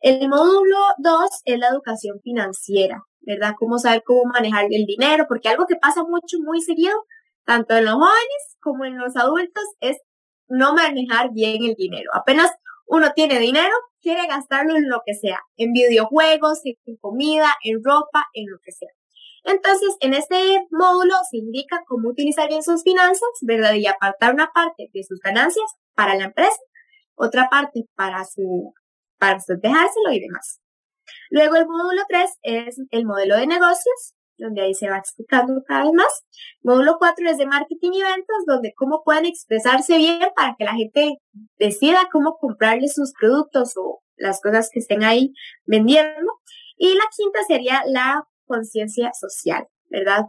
El módulo 2 es la educación financiera, ¿verdad? Cómo saber cómo manejar el dinero, porque algo que pasa mucho, muy seguido, tanto en los jóvenes como en los adultos, es no manejar bien el dinero. Apenas uno tiene dinero, quiere gastarlo en lo que sea, en videojuegos, en comida, en ropa, en lo que sea. Entonces, en este módulo se indica cómo utilizar bien sus finanzas, ¿verdad? Y apartar una parte de sus ganancias para la empresa, otra parte para su, para dejárselo y demás. Luego el módulo 3 es el modelo de negocios, donde ahí se va explicando cada vez más. Módulo 4 es de marketing y ventas, donde cómo pueden expresarse bien para que la gente decida cómo comprarle sus productos o las cosas que estén ahí vendiendo. Y la quinta sería la conciencia social, ¿verdad?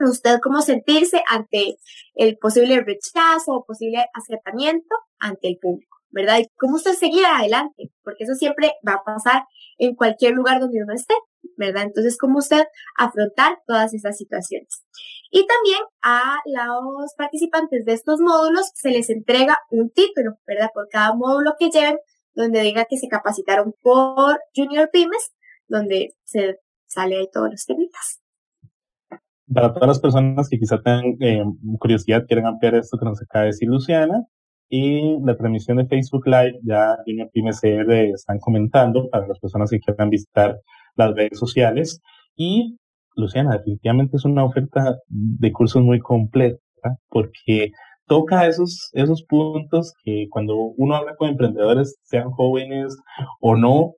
Usted cómo sentirse ante el posible rechazo o posible acercamiento ante el público, ¿verdad? Y cómo usted seguir adelante, porque eso siempre va a pasar en cualquier lugar donde uno esté. ¿Verdad? Entonces, ¿cómo usted afrontar todas esas situaciones? Y también a los participantes de estos módulos se les entrega un título, ¿verdad? Por cada módulo que lleven, donde diga que se capacitaron por Junior Pymes, donde se sale ahí todos los temitas. Para todas las personas que quizá tengan eh, curiosidad, quieren ampliar esto que nos acaba de decir Luciana, y la transmisión de Facebook Live ya Junior Pymes CR están comentando para las personas que quieran visitar las redes sociales. Y, Luciana, definitivamente es una oferta de cursos muy completa porque toca esos, esos puntos que cuando uno habla con emprendedores, sean jóvenes o no,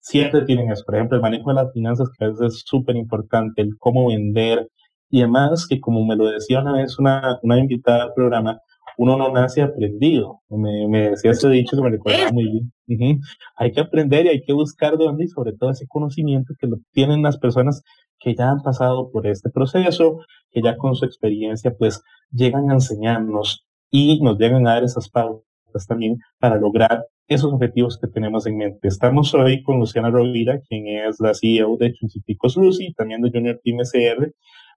siempre tienen eso. Por ejemplo, el manejo de las finanzas, que a veces es súper importante, el cómo vender y además que como me lo decía una vez una, una invitada al programa, uno no nace aprendido. Me, me decía ese dicho que me recuerda muy bien. Hay que aprender y hay que buscar dónde y sobre todo ese conocimiento que lo tienen las personas que ya han pasado por este proceso, que ya con su experiencia pues llegan a enseñarnos y nos llegan a dar esas pautas también para lograr esos objetivos que tenemos en mente. Estamos hoy con Luciana Rovira, quien es la CEO de Chuncipicos Lucy, también de Junior Team SR,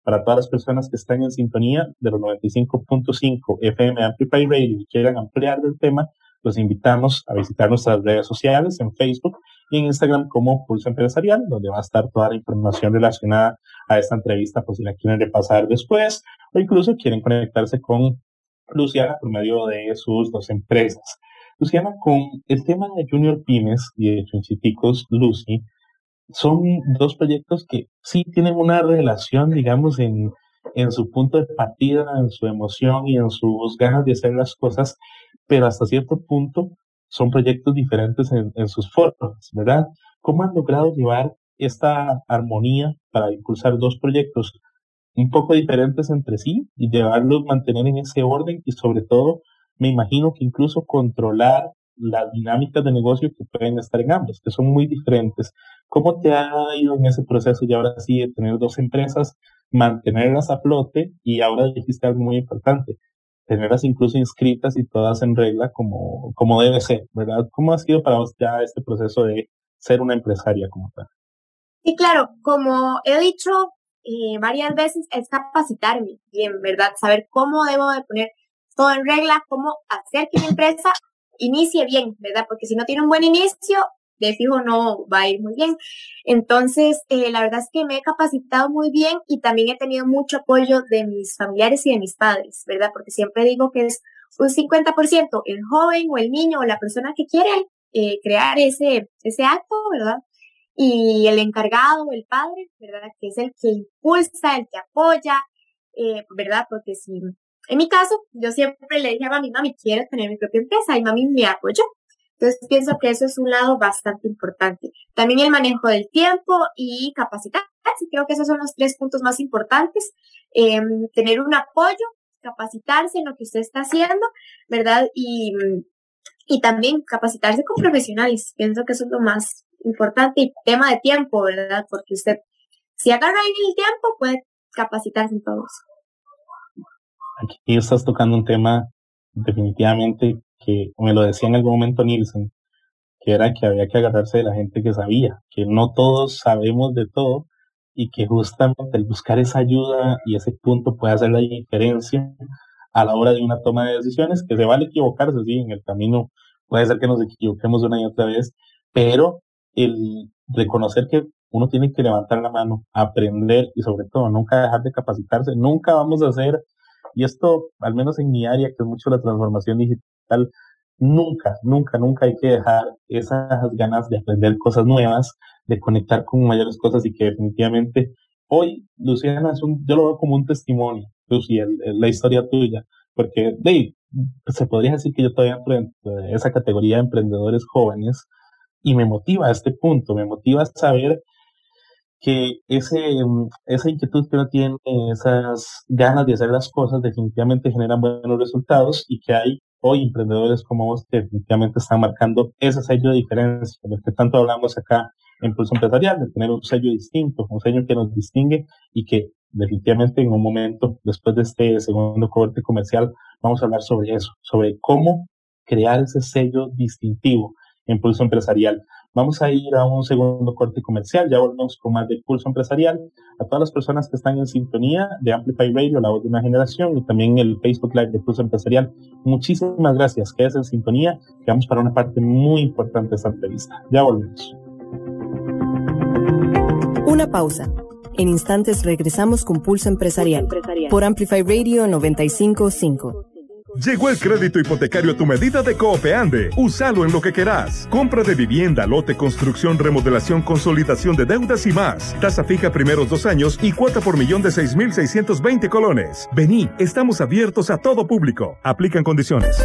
para todas las personas que están en sintonía de los 95.5 FM Amplify Radio y quieran ampliar el tema, los invitamos a visitar nuestras redes sociales en Facebook y en Instagram como Pulso Empresarial, donde va a estar toda la información relacionada a esta entrevista, por si la quieren repasar después o incluso quieren conectarse con Luciana por medio de sus dos empresas. Luciana, con el tema de Junior Pymes y de Chunciticos Lucy, son dos proyectos que sí tienen una relación, digamos, en, en su punto de partida, en su emoción y en sus ganas de hacer las cosas, pero hasta cierto punto son proyectos diferentes en, en sus formas, ¿verdad? ¿Cómo han logrado llevar esta armonía para impulsar dos proyectos un poco diferentes entre sí y llevarlos, mantener en ese orden y sobre todo, me imagino que incluso controlar las dinámicas de negocio que pueden estar en ambos, que son muy diferentes. ¿Cómo te ha ido en ese proceso y ahora sí de tener dos empresas, mantenerlas a flote y ahora dijiste algo muy importante, tenerlas incluso inscritas y todas en regla como, como debe ser, ¿verdad? ¿Cómo ha sido para vos ya este proceso de ser una empresaria como tal? Sí, claro, como he dicho eh, varias veces, es capacitarme bien, ¿verdad? Saber cómo debo de poner todo en regla, cómo hacer que mi empresa inicie bien, ¿verdad? Porque si no tiene un buen inicio, de fijo no va a ir muy bien. Entonces, eh, la verdad es que me he capacitado muy bien y también he tenido mucho apoyo de mis familiares y de mis padres, ¿verdad? Porque siempre digo que es un 50% el joven o el niño o la persona que quiere eh, crear ese, ese acto, ¿verdad? Y el encargado, el padre, ¿verdad? Que es el que impulsa, el que apoya, eh, ¿verdad? Porque si, en mi caso, yo siempre le dije a mami, mami, quiero tener mi propia empresa y mami me apoyó. Entonces pienso que eso es un lado bastante importante. También el manejo del tiempo y capacitarse. Creo que esos son los tres puntos más importantes. Em, tener un apoyo, capacitarse en lo que usted está haciendo, ¿verdad? Y, y también capacitarse con profesionales. Pienso que eso es lo más importante y tema de tiempo, ¿verdad? Porque usted, si agarra ahí el tiempo, puede capacitarse en todo eso. Aquí estás tocando un tema definitivamente que me lo decía en algún momento Nielsen, que era que había que agarrarse de la gente que sabía, que no todos sabemos de todo y que justamente el buscar esa ayuda y ese punto puede hacer la diferencia a la hora de una toma de decisiones, que se vale equivocarse, sí, en el camino puede ser que nos equivoquemos una y otra vez, pero el reconocer que uno tiene que levantar la mano, aprender y sobre todo nunca dejar de capacitarse, nunca vamos a hacer, y esto al menos en mi área, que es mucho la transformación digital, nunca, nunca, nunca hay que dejar esas ganas de aprender cosas nuevas, de conectar con mayores cosas y que definitivamente hoy, Luciana, es un, yo lo veo como un testimonio, Lucy, la historia tuya, porque Dave, se podría decir que yo todavía entro de esa categoría de emprendedores jóvenes y me motiva a este punto, me motiva a saber que ese, esa inquietud que uno tiene, esas ganas de hacer las cosas definitivamente generan buenos resultados y que hay hoy emprendedores como vos que definitivamente están marcando ese sello de diferencia, de que tanto hablamos acá en Pulso Empresarial, de tener un sello distinto, un sello que nos distingue y que definitivamente en un momento, después de este segundo corte comercial, vamos a hablar sobre eso, sobre cómo crear ese sello distintivo en Pulso Empresarial. Vamos a ir a un segundo corte comercial, ya volvemos con más de Pulso Empresarial. A todas las personas que están en sintonía de Amplify Radio, la voz de una generación, y también el Facebook Live de Pulso Empresarial, muchísimas gracias. Quédense en sintonía, que vamos para una parte muy importante de esta entrevista. Ya volvemos. Una pausa. En instantes regresamos con Pulso Empresarial, por Amplify Radio 955. Llegó el crédito hipotecario a tu medida de Coopeande. Úsalo en lo que querás. Compra de vivienda, lote, construcción, remodelación, consolidación de deudas y más. Tasa fija primeros dos años y cuota por millón de 6.620 colones. Vení, estamos abiertos a todo público. Aplican condiciones.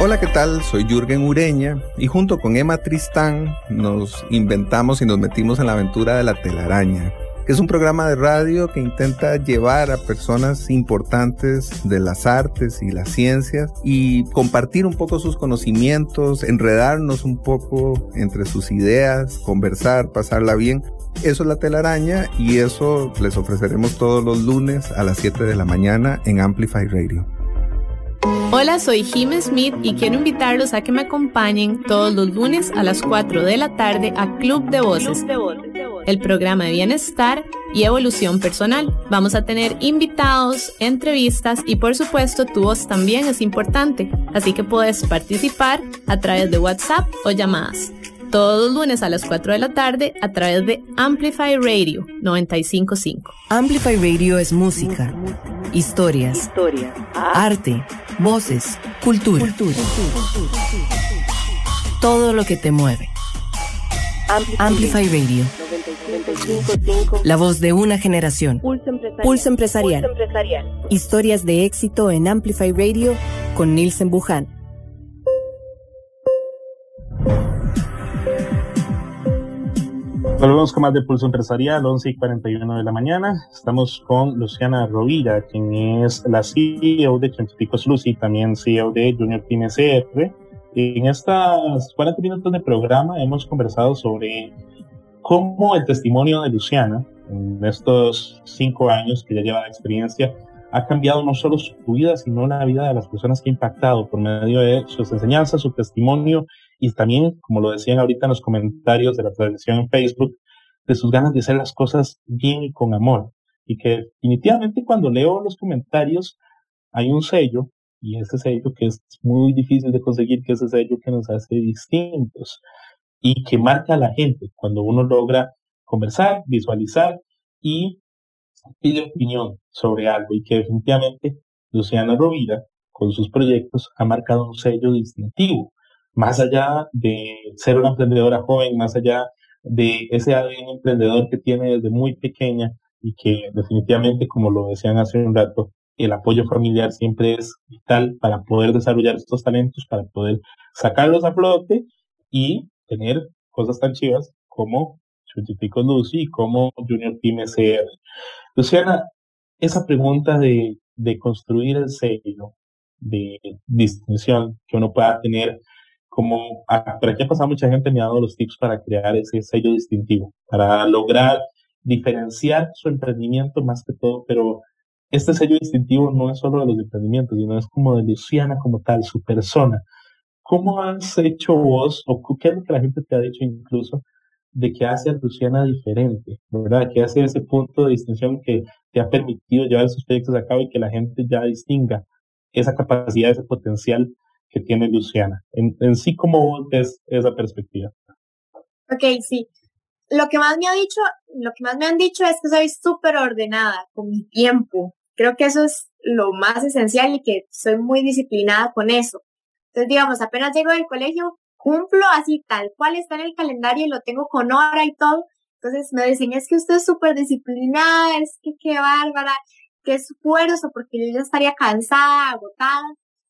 Hola, ¿qué tal? Soy Jürgen Ureña y junto con Emma Tristán nos inventamos y nos metimos en la aventura de la telaraña es un programa de radio que intenta llevar a personas importantes de las artes y las ciencias y compartir un poco sus conocimientos, enredarnos un poco entre sus ideas, conversar, pasarla bien. Eso es la telaraña y eso les ofreceremos todos los lunes a las 7 de la mañana en Amplify Radio. Hola, soy Jim Smith y quiero invitarlos a que me acompañen todos los lunes a las 4 de la tarde a Club de Voces el programa de bienestar y evolución personal. Vamos a tener invitados, entrevistas y por supuesto tu voz también es importante, así que puedes participar a través de WhatsApp o llamadas. todos los lunes a las 4 de la tarde a través de Amplify Radio 955. Amplify Radio es música, historias, arte, voces, cultura. Todo lo que te mueve. Amplify Radio. La voz de una generación. Pulso empresarial. Historias de éxito en Amplify Radio con Nielsen Buján. Volvemos con más de Pulso Empresarial, 11 y 41 de la mañana. Estamos con Luciana Rovira, quien es la CEO de Científicos Lucy, también CEO de Junior Team SR. En estos 40 minutos de programa hemos conversado sobre cómo el testimonio de Luciana, en estos cinco años que ya lleva de experiencia, ha cambiado no solo su vida, sino la vida de las personas que ha impactado por medio de sus enseñanzas, su testimonio y también, como lo decían ahorita en los comentarios de la transmisión en Facebook, de sus ganas de hacer las cosas bien y con amor. Y que definitivamente cuando leo los comentarios hay un sello, y ese sello que es muy difícil de conseguir, que es ese sello que nos hace distintos y que marca a la gente cuando uno logra conversar, visualizar y pide opinión sobre algo y que definitivamente Luciana Rovira con sus proyectos ha marcado un sello distintivo más allá de ser una emprendedora joven, más allá de ese ADN emprendedor que tiene desde muy pequeña y que definitivamente, como lo decían hace un rato, el apoyo familiar siempre es vital para poder desarrollar estos talentos, para poder sacarlos a flote y tener cosas tan chivas como Científicos Lucy y como Junior Team SR. Luciana, esa pregunta de, de construir el sello de distinción que uno pueda tener como por aquí ha pasado mucha gente me ha dado los tips para crear ese sello distintivo, para lograr diferenciar su emprendimiento más que todo, pero este sello distintivo no es solo de los emprendimientos, sino es como de Luciana como tal, su persona. ¿Cómo has hecho vos, o qué es lo que la gente te ha dicho incluso, de que hace a Luciana diferente, ¿verdad? Que hace ese punto de distinción que te ha permitido llevar esos proyectos a cabo y que la gente ya distinga esa capacidad, ese potencial que tiene Luciana. En, sí, ¿cómo ves esa perspectiva? Ok, sí. Lo que más me ha dicho, lo que más me han dicho es que soy súper ordenada con mi tiempo. Creo que eso es lo más esencial y que soy muy disciplinada con eso. Entonces, digamos, apenas llego del colegio, cumplo así tal cual está en el calendario y lo tengo con hora y todo. Entonces me dicen, es que usted es súper disciplinada, es que qué bárbara, qué esfuerzo, porque yo ya estaría cansada, agotada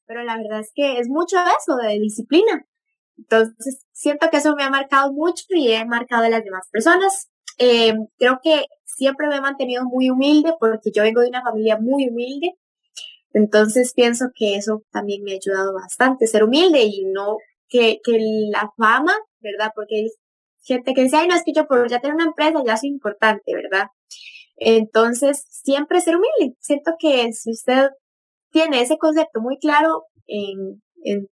pero la verdad es que es mucho eso de disciplina. Entonces, siento que eso me ha marcado mucho y he marcado a las demás personas. Eh, creo que siempre me he mantenido muy humilde porque yo vengo de una familia muy humilde. Entonces, pienso que eso también me ha ayudado bastante, ser humilde y no que, que la fama, ¿verdad? Porque hay gente que dice, ay, no, es que yo por ya tener una empresa ya soy importante, ¿verdad? Entonces, siempre ser humilde. Siento que si usted tiene ese concepto muy claro en, en,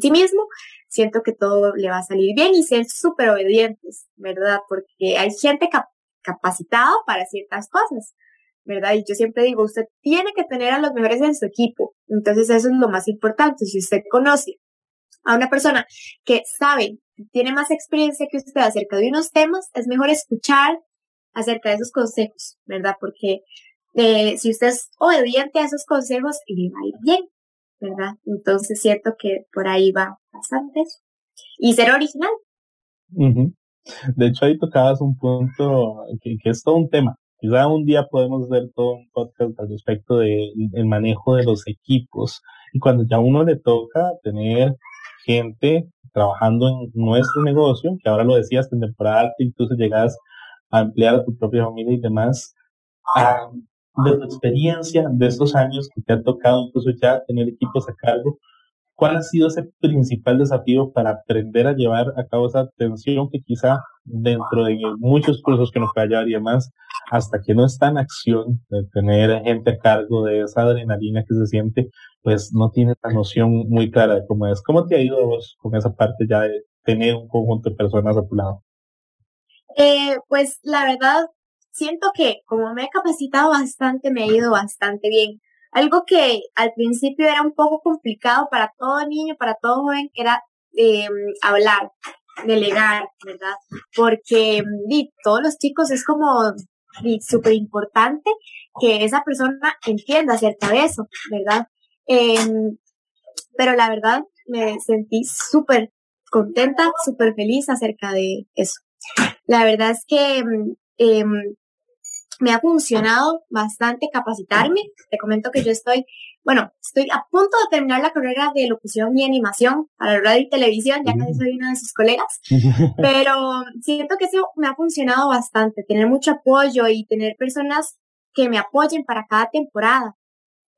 sí mismo, siento que todo le va a salir bien y ser súper obedientes, ¿verdad? Porque hay gente capacitada para ciertas cosas, ¿verdad? Y yo siempre digo, usted tiene que tener a los mejores en su equipo. Entonces eso es lo más importante. Si usted conoce a una persona que sabe, tiene más experiencia que usted acerca de unos temas, es mejor escuchar acerca de esos consejos, ¿verdad? Porque si usted es obediente a esos consejos, le va a ir bien, ¿verdad? Entonces siento que por ahí va bastante eso. Y ser original. De hecho, ahí tocabas un punto que, es todo un tema. Quizá un día podemos hacer todo un podcast al respecto del manejo de los equipos. Y cuando ya uno le toca tener gente trabajando en nuestro negocio, que ahora lo decías en temporada alta, incluso llegas a emplear a tu propia familia y demás, a de tu experiencia de estos años que te ha tocado incluso ya tener equipos a cargo, ¿cuál ha sido ese principal desafío para aprender a llevar a cabo esa atención que quizá dentro de muchos cursos que nos pueda llevar y demás, hasta que no está en acción de tener gente a cargo de esa adrenalina que se siente, pues no tiene la noción muy clara de cómo es. ¿Cómo te ha ido vos con esa parte ya de tener un conjunto de personas a tu lado? Eh, pues la verdad, siento que como me he capacitado bastante, me ha ido bastante bien. Algo que al principio era un poco complicado para todo niño, para todo joven, era em, hablar. delegar, ¿verdad? Porque di, todos los chicos es como súper importante que esa persona entienda acerca de eso, ¿verdad? Em, pero la verdad me sentí súper contenta, súper feliz acerca de eso. La verdad es que eh, me ha funcionado bastante capacitarme. Te comento que yo estoy, bueno, estoy a punto de terminar la carrera de locución y animación para radio y televisión, ya casi soy una de sus colegas, pero siento que eso me ha funcionado bastante, tener mucho apoyo y tener personas que me apoyen para cada temporada.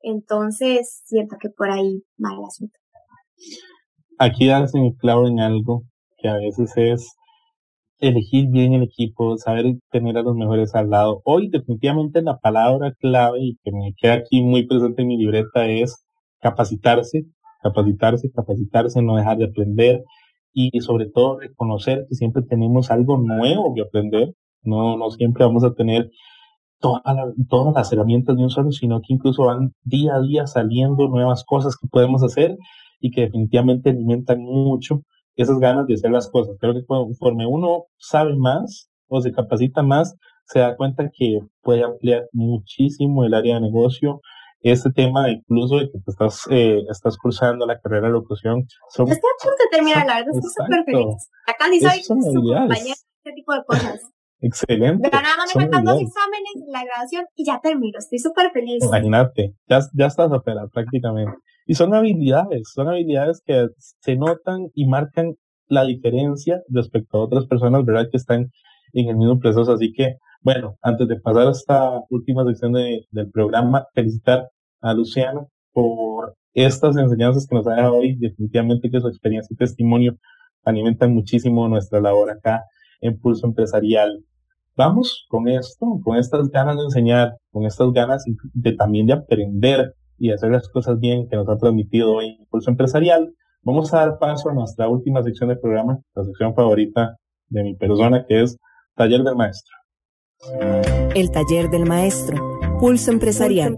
Entonces, siento que por ahí va el asunto. Aquí das en clavo en algo que a veces es elegir bien el equipo, saber tener a los mejores al lado. Hoy definitivamente la palabra clave y que me queda aquí muy presente en mi libreta es capacitarse, capacitarse, capacitarse, no dejar de aprender y sobre todo reconocer que siempre tenemos algo nuevo que aprender. No, no siempre vamos a tener todas las herramientas de un solo, sino que incluso van día a día saliendo nuevas cosas que podemos hacer y que definitivamente alimentan mucho esas ganas de hacer las cosas. Creo que conforme uno sabe más o se capacita más, se da cuenta que puede ampliar muchísimo el área de negocio. Este tema, incluso de que te estás, eh, estás cursando la carrera de locución. Son, punto de terminar, la verdad, estoy súper feliz. Acá ni soy su compañera, este tipo de cosas. Excelente. Pero nada más me faltan dos exámenes, la grabación y ya termino. Estoy súper feliz. Imagínate, ya, ya estás operada prácticamente. Y son habilidades, son habilidades que se notan y marcan la diferencia respecto a otras personas, ¿verdad? Que están en el mismo proceso. Así que, bueno, antes de pasar a esta última sección de, del programa, felicitar a Luciano por estas enseñanzas que nos ha dado hoy. Definitivamente que su experiencia y testimonio alimentan muchísimo nuestra labor acá en Pulso Empresarial. Vamos con esto, con estas ganas de enseñar, con estas ganas de también de aprender y hacer las cosas bien que nos ha transmitido hoy Impulso Empresarial, vamos a dar paso a nuestra última sección del programa, la sección favorita de mi persona, que es Taller del Maestro. El Taller del Maestro, Pulso Empresarial.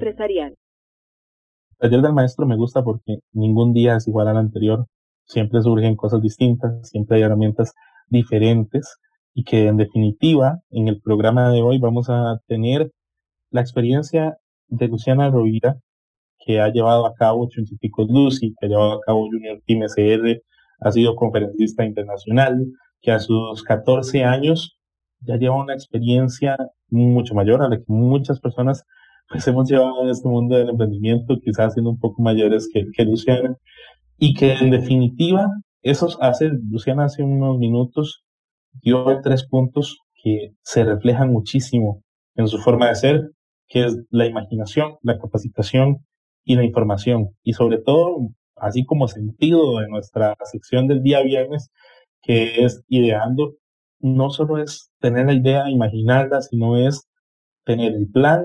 Taller del Maestro me gusta porque ningún día es igual al anterior, siempre surgen cosas distintas, siempre hay herramientas diferentes y que en definitiva en el programa de hoy vamos a tener la experiencia de Luciana Rovira, que ha llevado a cabo Científicos Lucy, que ha llevado a cabo Junior Team SR, ha sido conferencista internacional, que a sus 14 años ya lleva una experiencia mucho mayor a la que muchas personas pues hemos llevado en este mundo del emprendimiento, quizás siendo un poco mayores que, que Luciana, y que en definitiva, esos hace, Luciana hace unos minutos dio tres puntos que se reflejan muchísimo en su forma de ser, que es la imaginación, la capacitación y la información. Y sobre todo, así como sentido de nuestra sección del día viernes, que es ideando, no solo es tener la idea, imaginarla, sino es tener el plan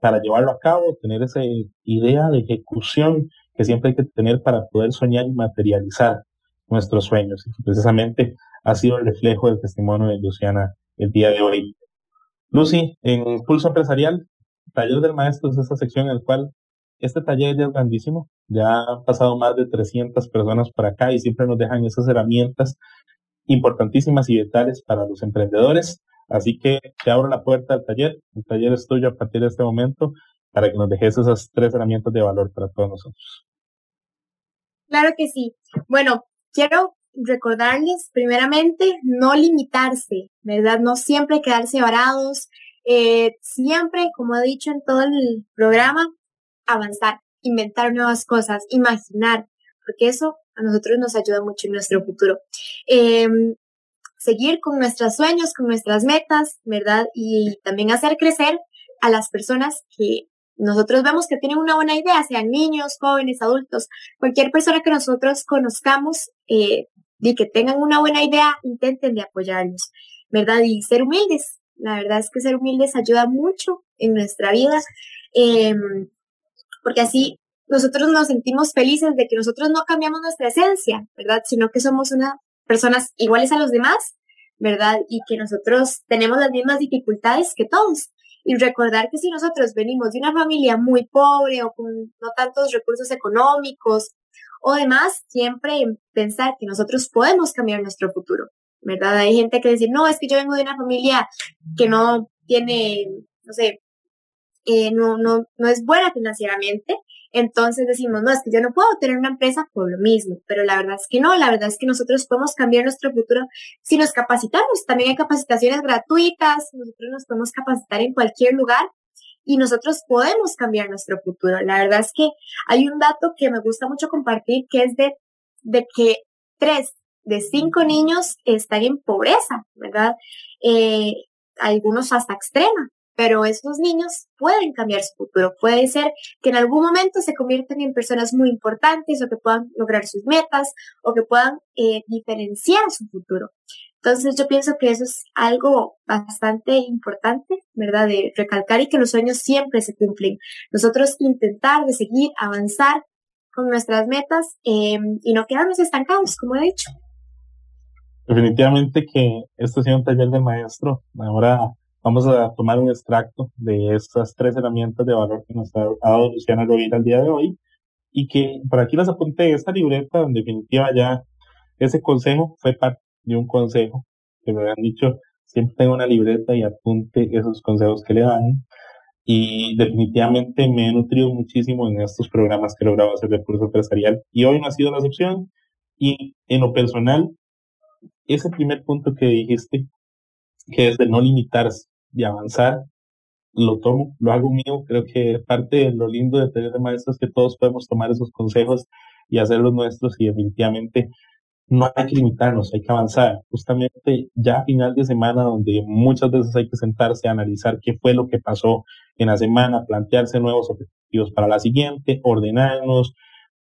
para llevarlo a cabo, tener esa idea de ejecución que siempre hay que tener para poder soñar y materializar nuestros sueños. Y precisamente ha sido el reflejo del testimonio de Luciana el día de hoy. Lucy, en Pulso Empresarial, Taller del Maestro es esta sección en la cual este taller ya es grandísimo, ya han pasado más de 300 personas por acá y siempre nos dejan esas herramientas importantísimas y vitales para los emprendedores. Así que te abro la puerta al taller. El taller es tuyo a partir de este momento para que nos dejes esas tres herramientas de valor para todos nosotros. Claro que sí. Bueno, quiero recordarles primeramente no limitarse, ¿verdad? No siempre quedarse varados. Eh, siempre, como he dicho en todo el programa, avanzar, inventar nuevas cosas, imaginar, porque eso a nosotros nos ayuda mucho en nuestro futuro. Em, seguir con nuestros sueños, con nuestras metas, ¿verdad? Y también hacer crecer a las personas que nosotros vemos que tienen una buena idea, sean niños, jóvenes, adultos, cualquier persona que nosotros conozcamos eh, y que tengan una buena idea, intenten de apoyarnos, ¿verdad? Y ser humildes. La verdad es que ser humildes ayuda mucho en nuestra vida. Eh, porque así nosotros nos sentimos felices de que nosotros no cambiamos nuestra esencia, ¿verdad? Sino que somos unas personas iguales a los demás, ¿verdad? Y que nosotros tenemos las mismas dificultades que todos. Y recordar que si nosotros venimos de una familia muy pobre o con no tantos recursos económicos o demás, siempre pensar que nosotros podemos cambiar nuestro futuro, ¿verdad? Hay gente que dice, no, es que yo vengo de una familia que no tiene, no sé, eh, no, no, no es buena financieramente, entonces decimos, no, es que yo no puedo tener una empresa por lo mismo, pero la verdad es que no, la verdad es que nosotros podemos cambiar nuestro futuro si nos capacitamos. También hay capacitaciones gratuitas, nosotros nos podemos capacitar en cualquier lugar y nosotros podemos cambiar nuestro futuro. La verdad es que hay un dato que me gusta mucho compartir que es de, de que tres de cinco niños están en pobreza, ¿verdad? Eh, algunos hasta extrema pero esos niños pueden cambiar su futuro. Puede ser que en algún momento se conviertan en personas muy importantes o que puedan lograr sus metas o que puedan eh, diferenciar su futuro. Entonces yo pienso que eso es algo bastante importante, ¿verdad? De recalcar y que los sueños siempre se cumplen. Nosotros intentar de seguir, avanzar con nuestras metas em, y no quedarnos estancados, como he dicho. Definitivamente que esto ha sido un taller de maestro. Ahora Vamos a tomar un extracto de estas tres herramientas de valor que nos ha dado Luciana Rovira el día de hoy y que por aquí les apunté esta libreta, en definitiva ya ese consejo fue parte de un consejo que me habían dicho, siempre tengo una libreta y apunte esos consejos que le dan. Y definitivamente me he nutrido muchísimo en estos programas que he logrado hacer de curso empresarial. Y hoy no ha sido la excepción. Y en lo personal, ese primer punto que dijiste, que es de no limitarse, de avanzar, lo tomo, lo hago mío. Creo que parte de lo lindo de tener de maestros es que todos podemos tomar esos consejos y hacerlos nuestros y definitivamente no hay que limitarnos, hay que avanzar. Justamente ya a final de semana, donde muchas veces hay que sentarse a analizar qué fue lo que pasó en la semana, plantearse nuevos objetivos para la siguiente, ordenarnos,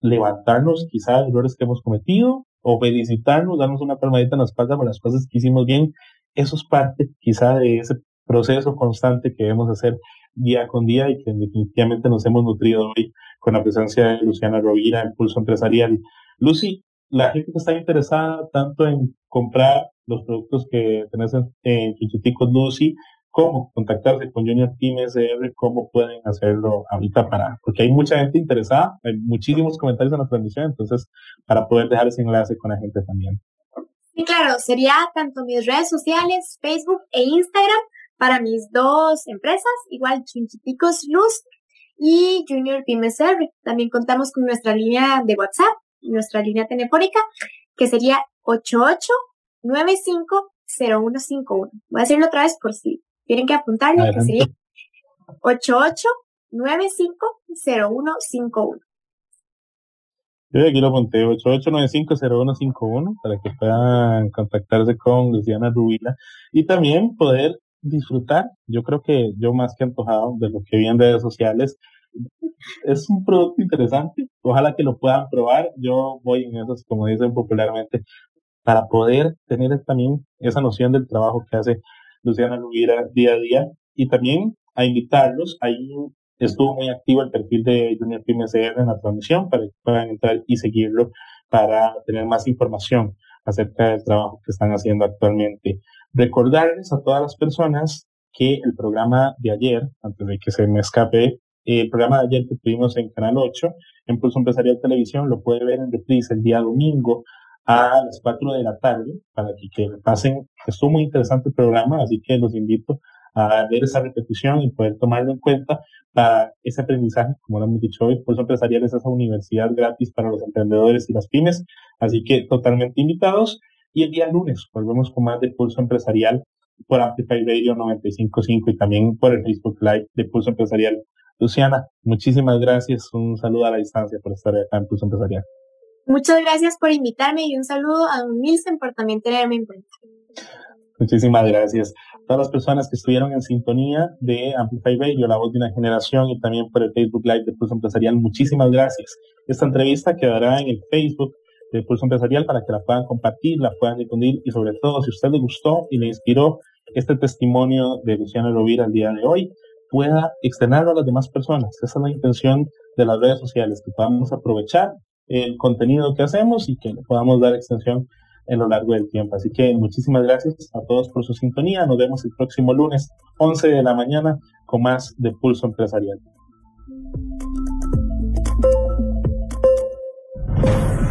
levantarnos quizá errores que hemos cometido o felicitarnos, darnos una palmadita en la espalda por las cosas que hicimos bien. Eso es parte quizá de ese proceso constante que debemos hacer día con día y que definitivamente nos hemos nutrido hoy con la presencia de Luciana Rovira, Impulso Empresarial. Lucy, la gente que está interesada tanto en comprar los productos que tenés en Chichiticos Lucy, cómo contactarse con Junior Team SR, cómo pueden hacerlo ahorita para, porque hay mucha gente interesada, hay muchísimos comentarios en la transmisión, entonces para poder dejar ese enlace con la gente también. Sí, claro, sería tanto mis redes sociales, Facebook e Instagram, para mis dos empresas, igual Chinchiticos Luz y Junior Pymes R. También contamos con nuestra línea de WhatsApp, nuestra línea telefónica, que sería 88950151. Voy a decirlo otra vez por si tienen que apuntarlo, que sería 88950151. Yo aquí lo apunté, 88950151, para que puedan contactarse con Luciana Rubila y también poder disfrutar. Yo creo que yo más que antojado de lo que vi en redes sociales, es un producto interesante. Ojalá que lo puedan probar. Yo voy en eso, como dicen popularmente, para poder tener también esa noción del trabajo que hace Luciana Rubira día a día y también a invitarlos. Ahí estuvo muy activo el perfil de Junior PMCR en la transmisión para que puedan entrar y seguirlo para tener más información acerca del trabajo que están haciendo actualmente. Recordarles a todas las personas que el programa de ayer, antes de que se me escape, el programa de ayer que tuvimos en Canal 8, en Pulso Empresarial Televisión, lo puede ver en reprise el día domingo a las 4 de la tarde, para que, que pasen. Estuvo muy interesante el programa, así que los invito a ver esa repetición y poder tomarlo en cuenta para ese aprendizaje, como lo hemos dicho hoy, Pulso Empresarial es esa universidad gratis para los emprendedores y las pymes, así que totalmente invitados. Y el día lunes volvemos con más de Pulso Empresarial por Amplify Radio 955 y también por el Facebook Live de Pulso Empresarial. Luciana, muchísimas gracias. Un saludo a la distancia por estar acá en Pulso Empresarial. Muchas gracias por invitarme y un saludo a Don Nilsen por también tenerme en cuenta. Muchísimas gracias. Todas las personas que estuvieron en sintonía de Amplify Radio, la voz de una generación, y también por el Facebook Live de Pulso Empresarial, muchísimas gracias. Esta entrevista quedará en el Facebook de Pulso Empresarial para que la puedan compartir, la puedan difundir y sobre todo si a usted le gustó y le inspiró este testimonio de Luciana Rovira el día de hoy, pueda externarlo a las demás personas. Esa es la intención de las redes sociales, que podamos aprovechar el contenido que hacemos y que le podamos dar extensión en lo largo del tiempo. Así que muchísimas gracias a todos por su sintonía. Nos vemos el próximo lunes, 11 de la mañana, con más de Pulso Empresarial.